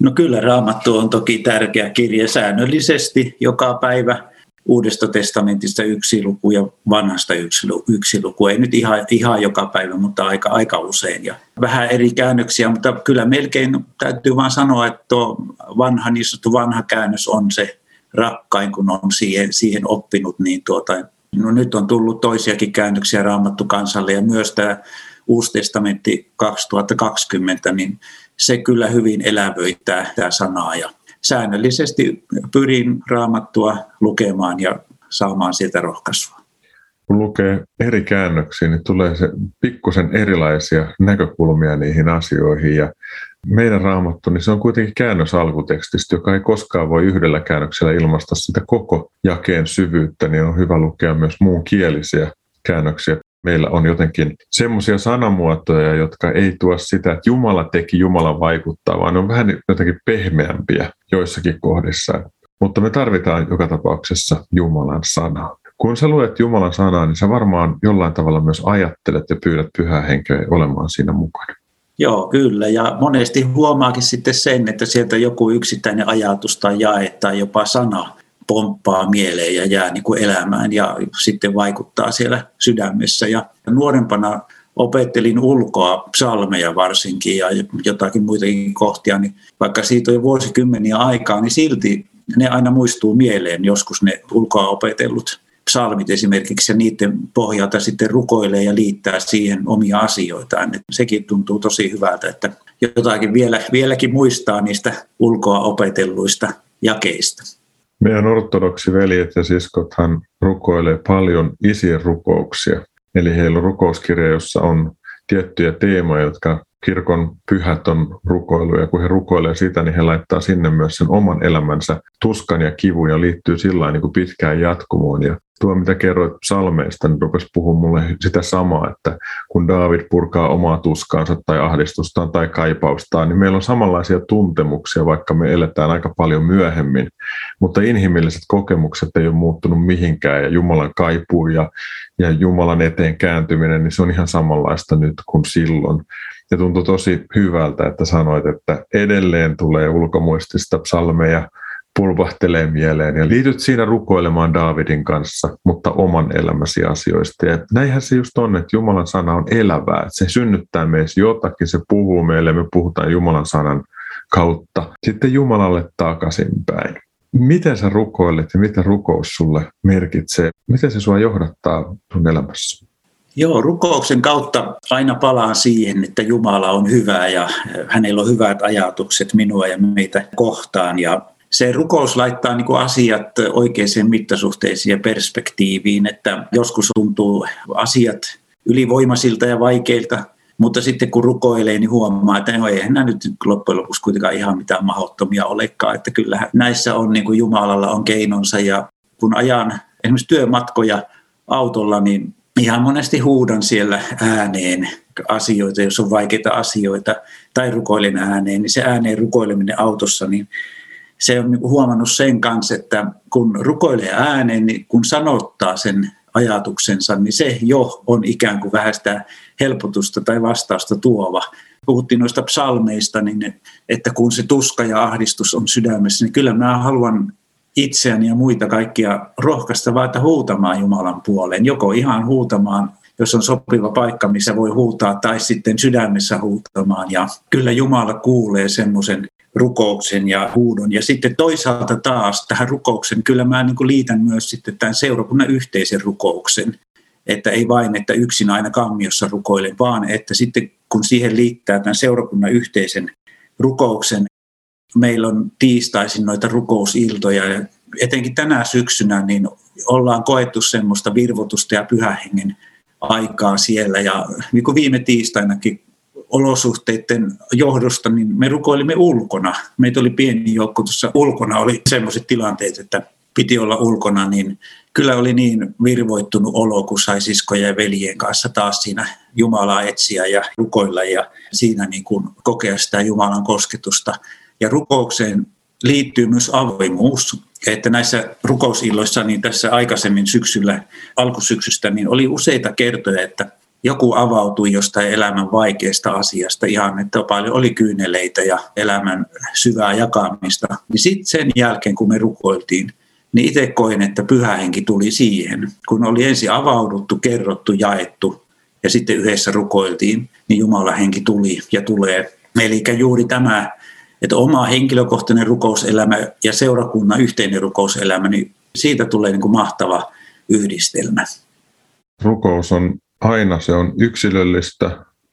No kyllä raamattu on toki tärkeä kirja säännöllisesti joka päivä Uudesta testamentista yksi luku ja vanhasta yksi, yksi luku. Ei nyt ihan, ihan joka päivä, mutta aika, aika usein. Ja vähän eri käännöksiä, mutta kyllä melkein täytyy vain sanoa, että tuo vanha, niin sanottu vanha käännös on se rakkain, kun on siihen, siihen oppinut. Niin tuota, no nyt on tullut toisiakin käännöksiä Raamattu kansalle ja myös tämä Uusi testamentti 2020, niin se kyllä hyvin elävöittää tämä sanaa ja säännöllisesti pyrin raamattua lukemaan ja saamaan sieltä rohkaisua. Kun lukee eri käännöksiä, niin tulee se pikkusen erilaisia näkökulmia niihin asioihin. Ja meidän raamattu, niin se on kuitenkin käännös alkutekstistä, joka ei koskaan voi yhdellä käännöksellä ilmaista sitä koko jakeen syvyyttä, niin on hyvä lukea myös muun kielisiä käännöksiä meillä on jotenkin semmoisia sanamuotoja, jotka ei tuo sitä, että Jumala teki, Jumala vaikuttaa, vaan ne on vähän jotenkin pehmeämpiä joissakin kohdissa. Mutta me tarvitaan joka tapauksessa Jumalan sanaa. Kun sä luet Jumalan sanaa, niin sä varmaan jollain tavalla myös ajattelet ja pyydät pyhää henkeä olemaan siinä mukana. Joo, kyllä. Ja monesti huomaakin sitten sen, että sieltä joku yksittäinen ajatus tai jae tai jopa sana pomppaa mieleen ja jää niin kuin elämään ja sitten vaikuttaa siellä sydämessä. Ja nuorempana opettelin ulkoa psalmeja varsinkin ja jotakin muitakin kohtia, niin vaikka siitä on jo vuosikymmeniä aikaa, niin silti ne aina muistuu mieleen joskus ne ulkoa opetellut psalmit esimerkiksi ja niiden pohjalta sitten rukoilee ja liittää siihen omia asioitaan. Et sekin tuntuu tosi hyvältä, että jotakin vielä, vieläkin muistaa niistä ulkoa opetelluista jakeista. Meidän ortodoksi veljet ja siskothan rukoilee paljon isien rukouksia. Eli heillä on rukouskirja, jossa on tiettyjä teemoja, jotka kirkon pyhät on rukoilu, ja kun he rukoilee sitä, niin he laittaa sinne myös sen oman elämänsä tuskan ja kivun, ja liittyy sillä niin pitkään jatkumoon. Ja tuo, mitä kerroit salmeista, niin rupesi puhua mulle sitä samaa, että kun David purkaa omaa tuskaansa tai ahdistustaan tai kaipaustaan, niin meillä on samanlaisia tuntemuksia, vaikka me eletään aika paljon myöhemmin, mutta inhimilliset kokemukset ei ole muuttunut mihinkään, ja Jumalan kaipuu ja, ja Jumalan eteen kääntyminen, niin se on ihan samanlaista nyt kuin silloin. Ja tuntui tosi hyvältä, että sanoit, että edelleen tulee ulkomuistista psalmeja, pulpahtelee mieleen ja liityt siinä rukoilemaan Daavidin kanssa, mutta oman elämäsi asioista. Ja näinhän se just on, että Jumalan sana on elävää, se synnyttää meissä jotakin, se puhuu meille, me puhutaan Jumalan sanan kautta sitten Jumalalle takaisinpäin. Miten sä rukoilet ja mitä rukous sulle merkitsee? Miten se sua johdattaa sun elämässä? Joo, rukouksen kautta aina palaan siihen, että Jumala on hyvä ja hänellä on hyvät ajatukset minua ja meitä kohtaan. Ja se rukous laittaa niin kuin asiat oikeaan mittasuhteisiin ja perspektiiviin, että joskus tuntuu asiat ylivoimaisilta ja vaikeilta, mutta sitten kun rukoilee, niin huomaa, että no eihän nämä nyt loppujen lopuksi kuitenkaan ihan mitään mahdottomia olekaan, että kyllä näissä on niin kuin Jumalalla on keinonsa ja kun ajan esimerkiksi työmatkoja autolla, niin ihan monesti huudan siellä ääneen asioita, jos on vaikeita asioita, tai rukoilen ääneen, niin se ääneen rukoileminen autossa, niin se on huomannut sen kanssa, että kun rukoilee ääneen, niin kun sanottaa sen ajatuksensa, niin se jo on ikään kuin vähän sitä helpotusta tai vastausta tuova. Puhuttiin noista psalmeista, niin että kun se tuska ja ahdistus on sydämessä, niin kyllä mä haluan itseäni ja muita kaikkia rohkaista että huutamaan Jumalan puoleen. Joko ihan huutamaan, jos on sopiva paikka, missä voi huutaa, tai sitten sydämessä huutamaan. Ja kyllä Jumala kuulee semmoisen rukouksen ja huudon. Ja sitten toisaalta taas tähän rukouksen, kyllä mä niin liitän myös sitten tämän seurakunnan yhteisen rukouksen. Että ei vain, että yksin aina kammiossa rukoile, vaan että sitten kun siihen liittää tämän seurakunnan yhteisen rukouksen, meillä on tiistaisin noita rukousiltoja ja etenkin tänä syksynä niin ollaan koettu semmoista virvotusta ja pyhähengen aikaa siellä ja niin kuin viime tiistainakin olosuhteiden johdosta, niin me rukoilimme ulkona. Meitä oli pieni joukko tuossa ulkona, oli sellaiset tilanteet, että piti olla ulkona, niin kyllä oli niin virvoittunut olo, kun sai siskojen ja veljen kanssa taas siinä Jumalaa etsiä ja rukoilla ja siinä niin kuin kokea sitä Jumalan kosketusta. Ja rukoukseen liittyy myös avoimuus, että näissä rukousilloissa, niin tässä aikaisemmin syksyllä, alkusyksystä, niin oli useita kertoja, että joku avautui jostain elämän vaikeasta asiasta ihan, että paljon oli kyyneleitä ja elämän syvää jakamista. Niin sitten sen jälkeen, kun me rukoiltiin, niin itse koin, että pyhä henki tuli siihen. Kun oli ensin avauduttu, kerrottu, jaettu ja sitten yhdessä rukoiltiin, niin Jumala henki tuli ja tulee. Eli juuri tämä, että oma henkilökohtainen rukouselämä ja seurakunnan yhteinen rukouselämä, niin siitä tulee niin kuin mahtava yhdistelmä. Rukous on aina se on yksilöllistä,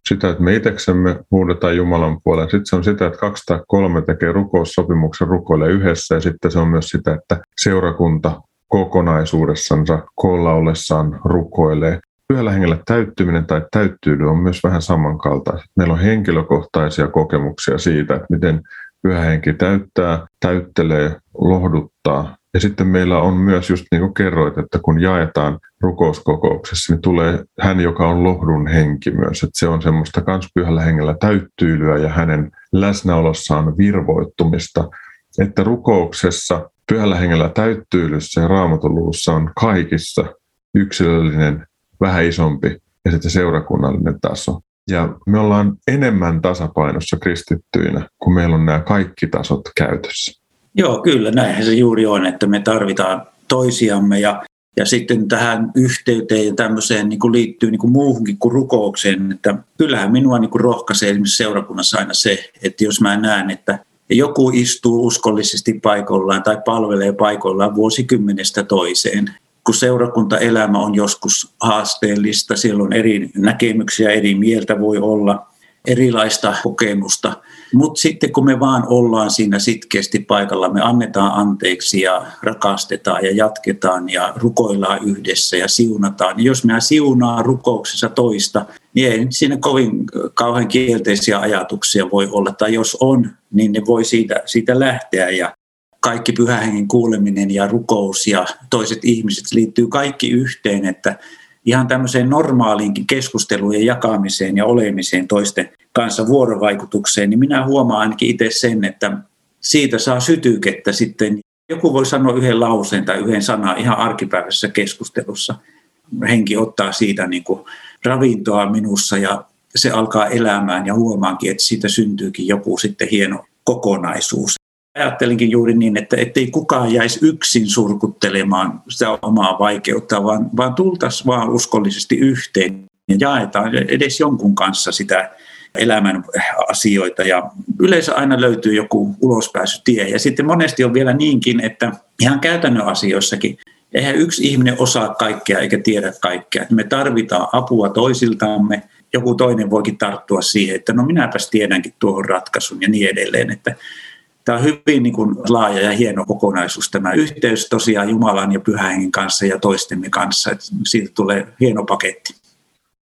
sitä, että me itseksemme huudetaan Jumalan puoleen. Sitten se on sitä, että kaksi tai kolme tekee rukoussopimuksen rukoilee yhdessä ja sitten se on myös sitä, että seurakunta kokonaisuudessansa koolla ollessaan rukoilee. Pyhällä hengellä täyttyminen tai täyttyydy on myös vähän samankaltaista. Meillä on henkilökohtaisia kokemuksia siitä, että miten pyhä henki täyttää, täyttelee, lohduttaa ja sitten meillä on myös, just niin kuin kerroit, että kun jaetaan rukouskokouksessa, niin tulee hän, joka on lohdun henki myös. Että se on semmoista kans pyhällä hengellä täyttyylyä ja hänen läsnäolossaan virvoittumista. Että rukouksessa, pyhällä hengellä täyttyylyssä ja raamatuluussa on kaikissa yksilöllinen, vähän isompi ja sitten seurakunnallinen taso. Ja me ollaan enemmän tasapainossa kristittyinä, kun meillä on nämä kaikki tasot käytössä. Joo, kyllä näinhän se juuri on, että me tarvitaan toisiamme ja, ja sitten tähän yhteyteen ja tämmöiseen niin kuin liittyy niin kuin muuhunkin kuin rukoukseen, että kyllähän minua niin kuin rohkaisee esimerkiksi seurakunnassa aina se, että jos mä näen, että joku istuu uskollisesti paikoillaan tai palvelee paikoillaan vuosikymmenestä toiseen, kun seurakuntaelämä on joskus haasteellista, siellä on eri näkemyksiä, eri mieltä voi olla, erilaista kokemusta – mutta sitten kun me vaan ollaan siinä sitkeästi paikalla, me annetaan anteeksi ja rakastetaan ja jatketaan ja rukoillaan yhdessä ja siunataan. Niin jos me siunaa rukouksessa toista, niin ei siinä kovin kauhean kielteisiä ajatuksia voi olla. Tai jos on, niin ne voi siitä, siitä lähteä ja kaikki pyhähengen kuuleminen ja rukous ja toiset ihmiset liittyy kaikki yhteen, että ihan tämmöiseen normaaliinkin keskusteluun ja jakamiseen ja olemiseen toisten kanssa vuorovaikutukseen, niin minä huomaan ainakin itse sen, että siitä saa sytykettä sitten. Joku voi sanoa yhden lauseen tai yhden sanan ihan arkipäiväisessä keskustelussa. Henki ottaa siitä niin kuin ravintoa minussa ja se alkaa elämään ja huomaankin, että siitä syntyykin joku sitten hieno kokonaisuus. Ajattelinkin juuri niin, että ei kukaan jäisi yksin surkuttelemaan sitä omaa vaikeutta, vaan, vaan tultaisiin vaan uskollisesti yhteen ja jaetaan edes jonkun kanssa sitä elämän asioita ja yleensä aina löytyy joku ulospääsytie. Ja sitten monesti on vielä niinkin, että ihan käytännön asioissakin eihän yksi ihminen osaa kaikkea eikä tiedä kaikkea. Me tarvitaan apua toisiltamme. Joku toinen voikin tarttua siihen, että no minäpäs tiedänkin tuohon ratkaisun ja niin edelleen. Että Tämä on hyvin niin kuin laaja ja hieno kokonaisuus tämä yhteys tosiaan Jumalan ja Pyhän kanssa ja toistemme kanssa. Että siitä tulee hieno paketti.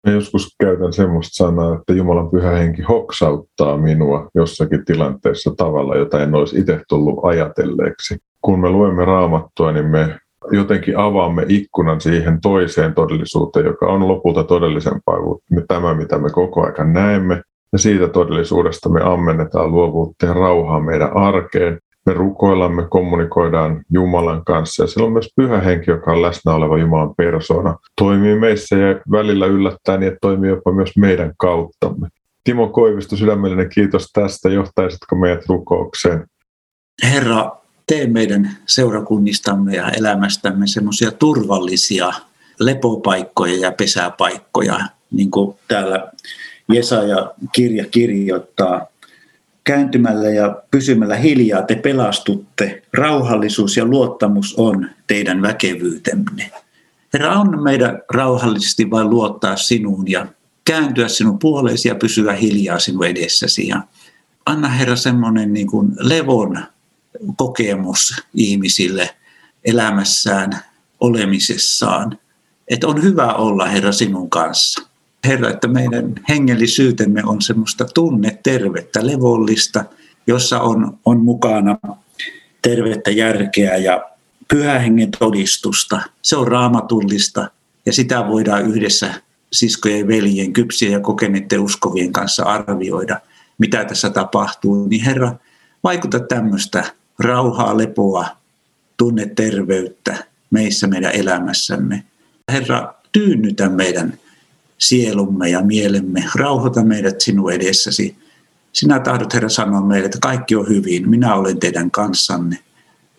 Mä joskus käytän semmoista sanaa, että Jumalan pyhä henki hoksauttaa minua jossakin tilanteessa tavalla, jota en olisi itse tullut ajatelleeksi. Kun me luemme raamattua, niin me jotenkin avaamme ikkunan siihen toiseen todellisuuteen, joka on lopulta todellisempaa kuin tämä, mitä me koko ajan näemme. Ja siitä todellisuudesta me ammennetaan luovuutta ja rauhaa meidän arkeen. Me rukoillamme, kommunikoidaan Jumalan kanssa ja silloin myös pyhä henki, joka on läsnä oleva Jumalan persona, toimii meissä ja välillä yllättää niin, että toimii jopa myös meidän kauttamme. Timo Koivisto, sydämellinen kiitos tästä. Johtaisitko meidät rukoukseen? Herra, tee meidän seurakunnistamme ja elämästämme semmoisia turvallisia lepopaikkoja ja pesäpaikkoja, niin kuin täällä Jesaja kirja kirjoittaa. Kääntymällä ja pysymällä hiljaa te pelastutte. Rauhallisuus ja luottamus on teidän väkevyytenne. Herra, on meidän rauhallisesti vain luottaa sinuun ja kääntyä sinun puoleesi ja pysyä hiljaa sinun edessäsi. Ja anna Herra semmoinen niin kuin levon kokemus ihmisille elämässään, olemisessaan. Että on hyvä olla Herra sinun kanssa. Herra, että meidän hengellisyytemme on semmoista tunnetervettä, levollista, jossa on, on mukana tervettä järkeä ja pyhähengen todistusta. Se on raamatullista ja sitä voidaan yhdessä siskojen ja veljen, kypsien ja kokeneiden uskovien kanssa arvioida, mitä tässä tapahtuu. Niin Herra, vaikuta tämmöistä rauhaa, lepoa, tunneterveyttä meissä meidän elämässämme. Herra, tyynnytä meidän sielumme ja mielemme, rauhoita meidät sinun edessäsi. Sinä tahdot, Herra, sanoa meille, että kaikki on hyvin, minä olen teidän kanssanne.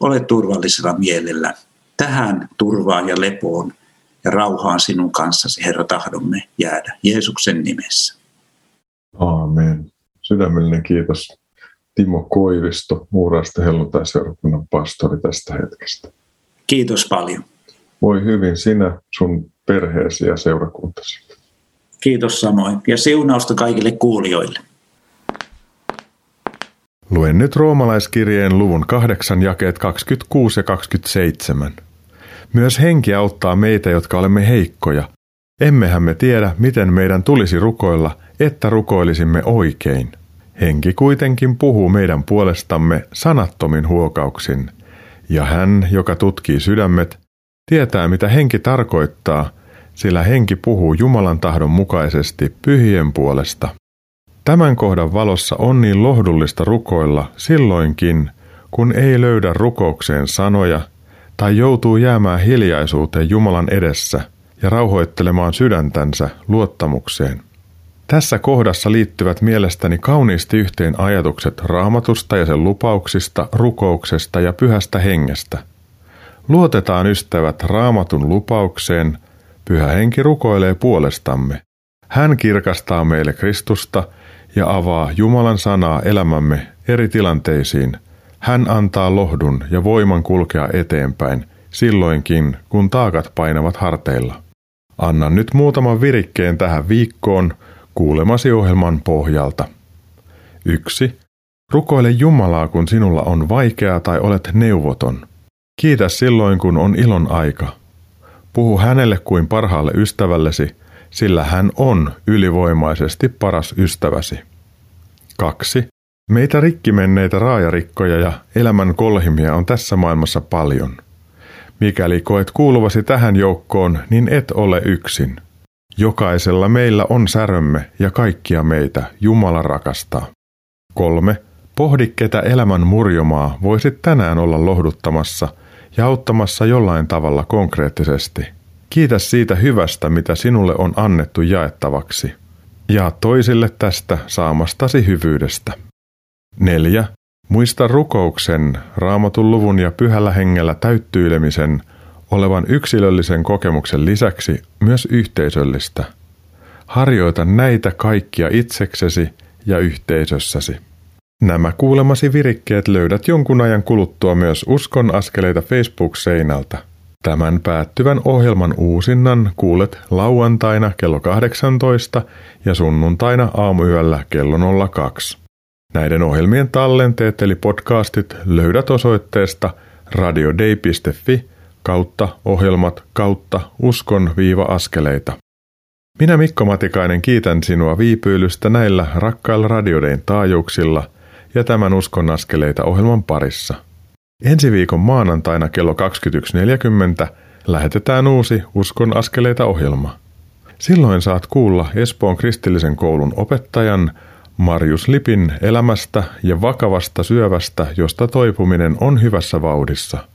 Ole turvallisella mielellä. Tähän turvaan ja lepoon ja rauhaan sinun kanssasi, Herra, tahdomme jäädä Jeesuksen nimessä. Aamen. Sydämellinen kiitos Timo Koivisto, Muuraista helluntai-seurakunnan pastori tästä hetkestä. Kiitos paljon. Voi hyvin sinä, sun perheesi ja seurakuntasi. Kiitos samoin ja siunausta kaikille kuulijoille. Luen nyt roomalaiskirjeen luvun 8 jakeet 26 ja 27. Myös henki auttaa meitä, jotka olemme heikkoja. Emmehän me tiedä, miten meidän tulisi rukoilla, että rukoilisimme oikein. Henki kuitenkin puhuu meidän puolestamme sanattomin huokauksin. Ja hän, joka tutkii sydämet, tietää mitä henki tarkoittaa, sillä henki puhuu Jumalan tahdon mukaisesti pyhien puolesta. Tämän kohdan valossa on niin lohdullista rukoilla silloinkin, kun ei löydä rukoukseen sanoja tai joutuu jäämään hiljaisuuteen Jumalan edessä ja rauhoittelemaan sydäntänsä luottamukseen. Tässä kohdassa liittyvät mielestäni kauniisti yhteen ajatukset raamatusta ja sen lupauksista, rukouksesta ja pyhästä hengestä. Luotetaan ystävät raamatun lupaukseen, pyhä henki rukoilee puolestamme. Hän kirkastaa meille Kristusta ja avaa Jumalan sanaa elämämme eri tilanteisiin. Hän antaa lohdun ja voiman kulkea eteenpäin silloinkin, kun taakat painavat harteilla. Annan nyt muutaman virikkeen tähän viikkoon – kuulemasi ohjelman pohjalta. 1. Rukoile Jumalaa, kun sinulla on vaikeaa tai olet neuvoton. Kiitä silloin, kun on ilon aika. Puhu hänelle kuin parhaalle ystävällesi, sillä hän on ylivoimaisesti paras ystäväsi. 2. Meitä rikkimenneitä raajarikkoja ja elämän kolhimia on tässä maailmassa paljon. Mikäli koet kuuluvasi tähän joukkoon, niin et ole yksin. Jokaisella meillä on särömme ja kaikkia meitä Jumala rakastaa. 3. Pohdi, ketä elämän murjomaa voisit tänään olla lohduttamassa ja auttamassa jollain tavalla konkreettisesti. Kiitä siitä hyvästä, mitä sinulle on annettu jaettavaksi. Jaa toisille tästä saamastasi hyvyydestä. 4. Muista rukouksen, raamatun luvun ja pyhällä hengellä täyttyilemisen – olevan yksilöllisen kokemuksen lisäksi myös yhteisöllistä. Harjoita näitä kaikkia itseksesi ja yhteisössäsi. Nämä kuulemasi virikkeet löydät jonkun ajan kuluttua myös Uskon askeleita Facebook-seinältä. Tämän päättyvän ohjelman uusinnan kuulet lauantaina kello 18 ja sunnuntaina aamuyöllä kello 02. Näiden ohjelmien tallenteet eli podcastit löydät osoitteesta radiodei.fi kautta ohjelmat kautta uskon viiva askeleita. Minä Mikko Matikainen kiitän sinua viipyilystä näillä rakkailla radiodein taajuuksilla ja tämän uskon askeleita ohjelman parissa. Ensi viikon maanantaina kello 21.40 lähetetään uusi Uskon askeleita ohjelma. Silloin saat kuulla Espoon kristillisen koulun opettajan Marjus Lipin elämästä ja vakavasta syövästä, josta toipuminen on hyvässä vauhdissa –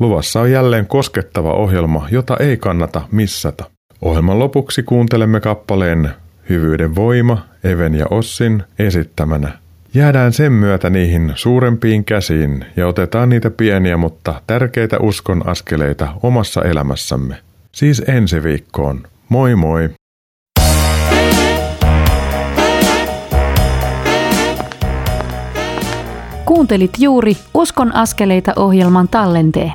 Luvassa on jälleen koskettava ohjelma, jota ei kannata missata. Ohjelman lopuksi kuuntelemme kappaleen Hyvyyden voima Even ja Ossin esittämänä. Jäädään sen myötä niihin suurempiin käsiin ja otetaan niitä pieniä, mutta tärkeitä uskon askeleita omassa elämässämme. Siis ensi viikkoon. Moi moi! Kuuntelit juuri Uskon askeleita ohjelman tallenteen.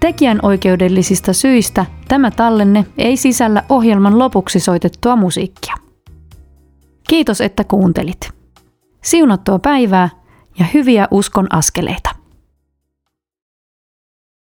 Tekijän oikeudellisista syistä tämä tallenne ei sisällä ohjelman lopuksi soitettua musiikkia. Kiitos, että kuuntelit. Siunattua päivää ja hyviä uskon askeleita.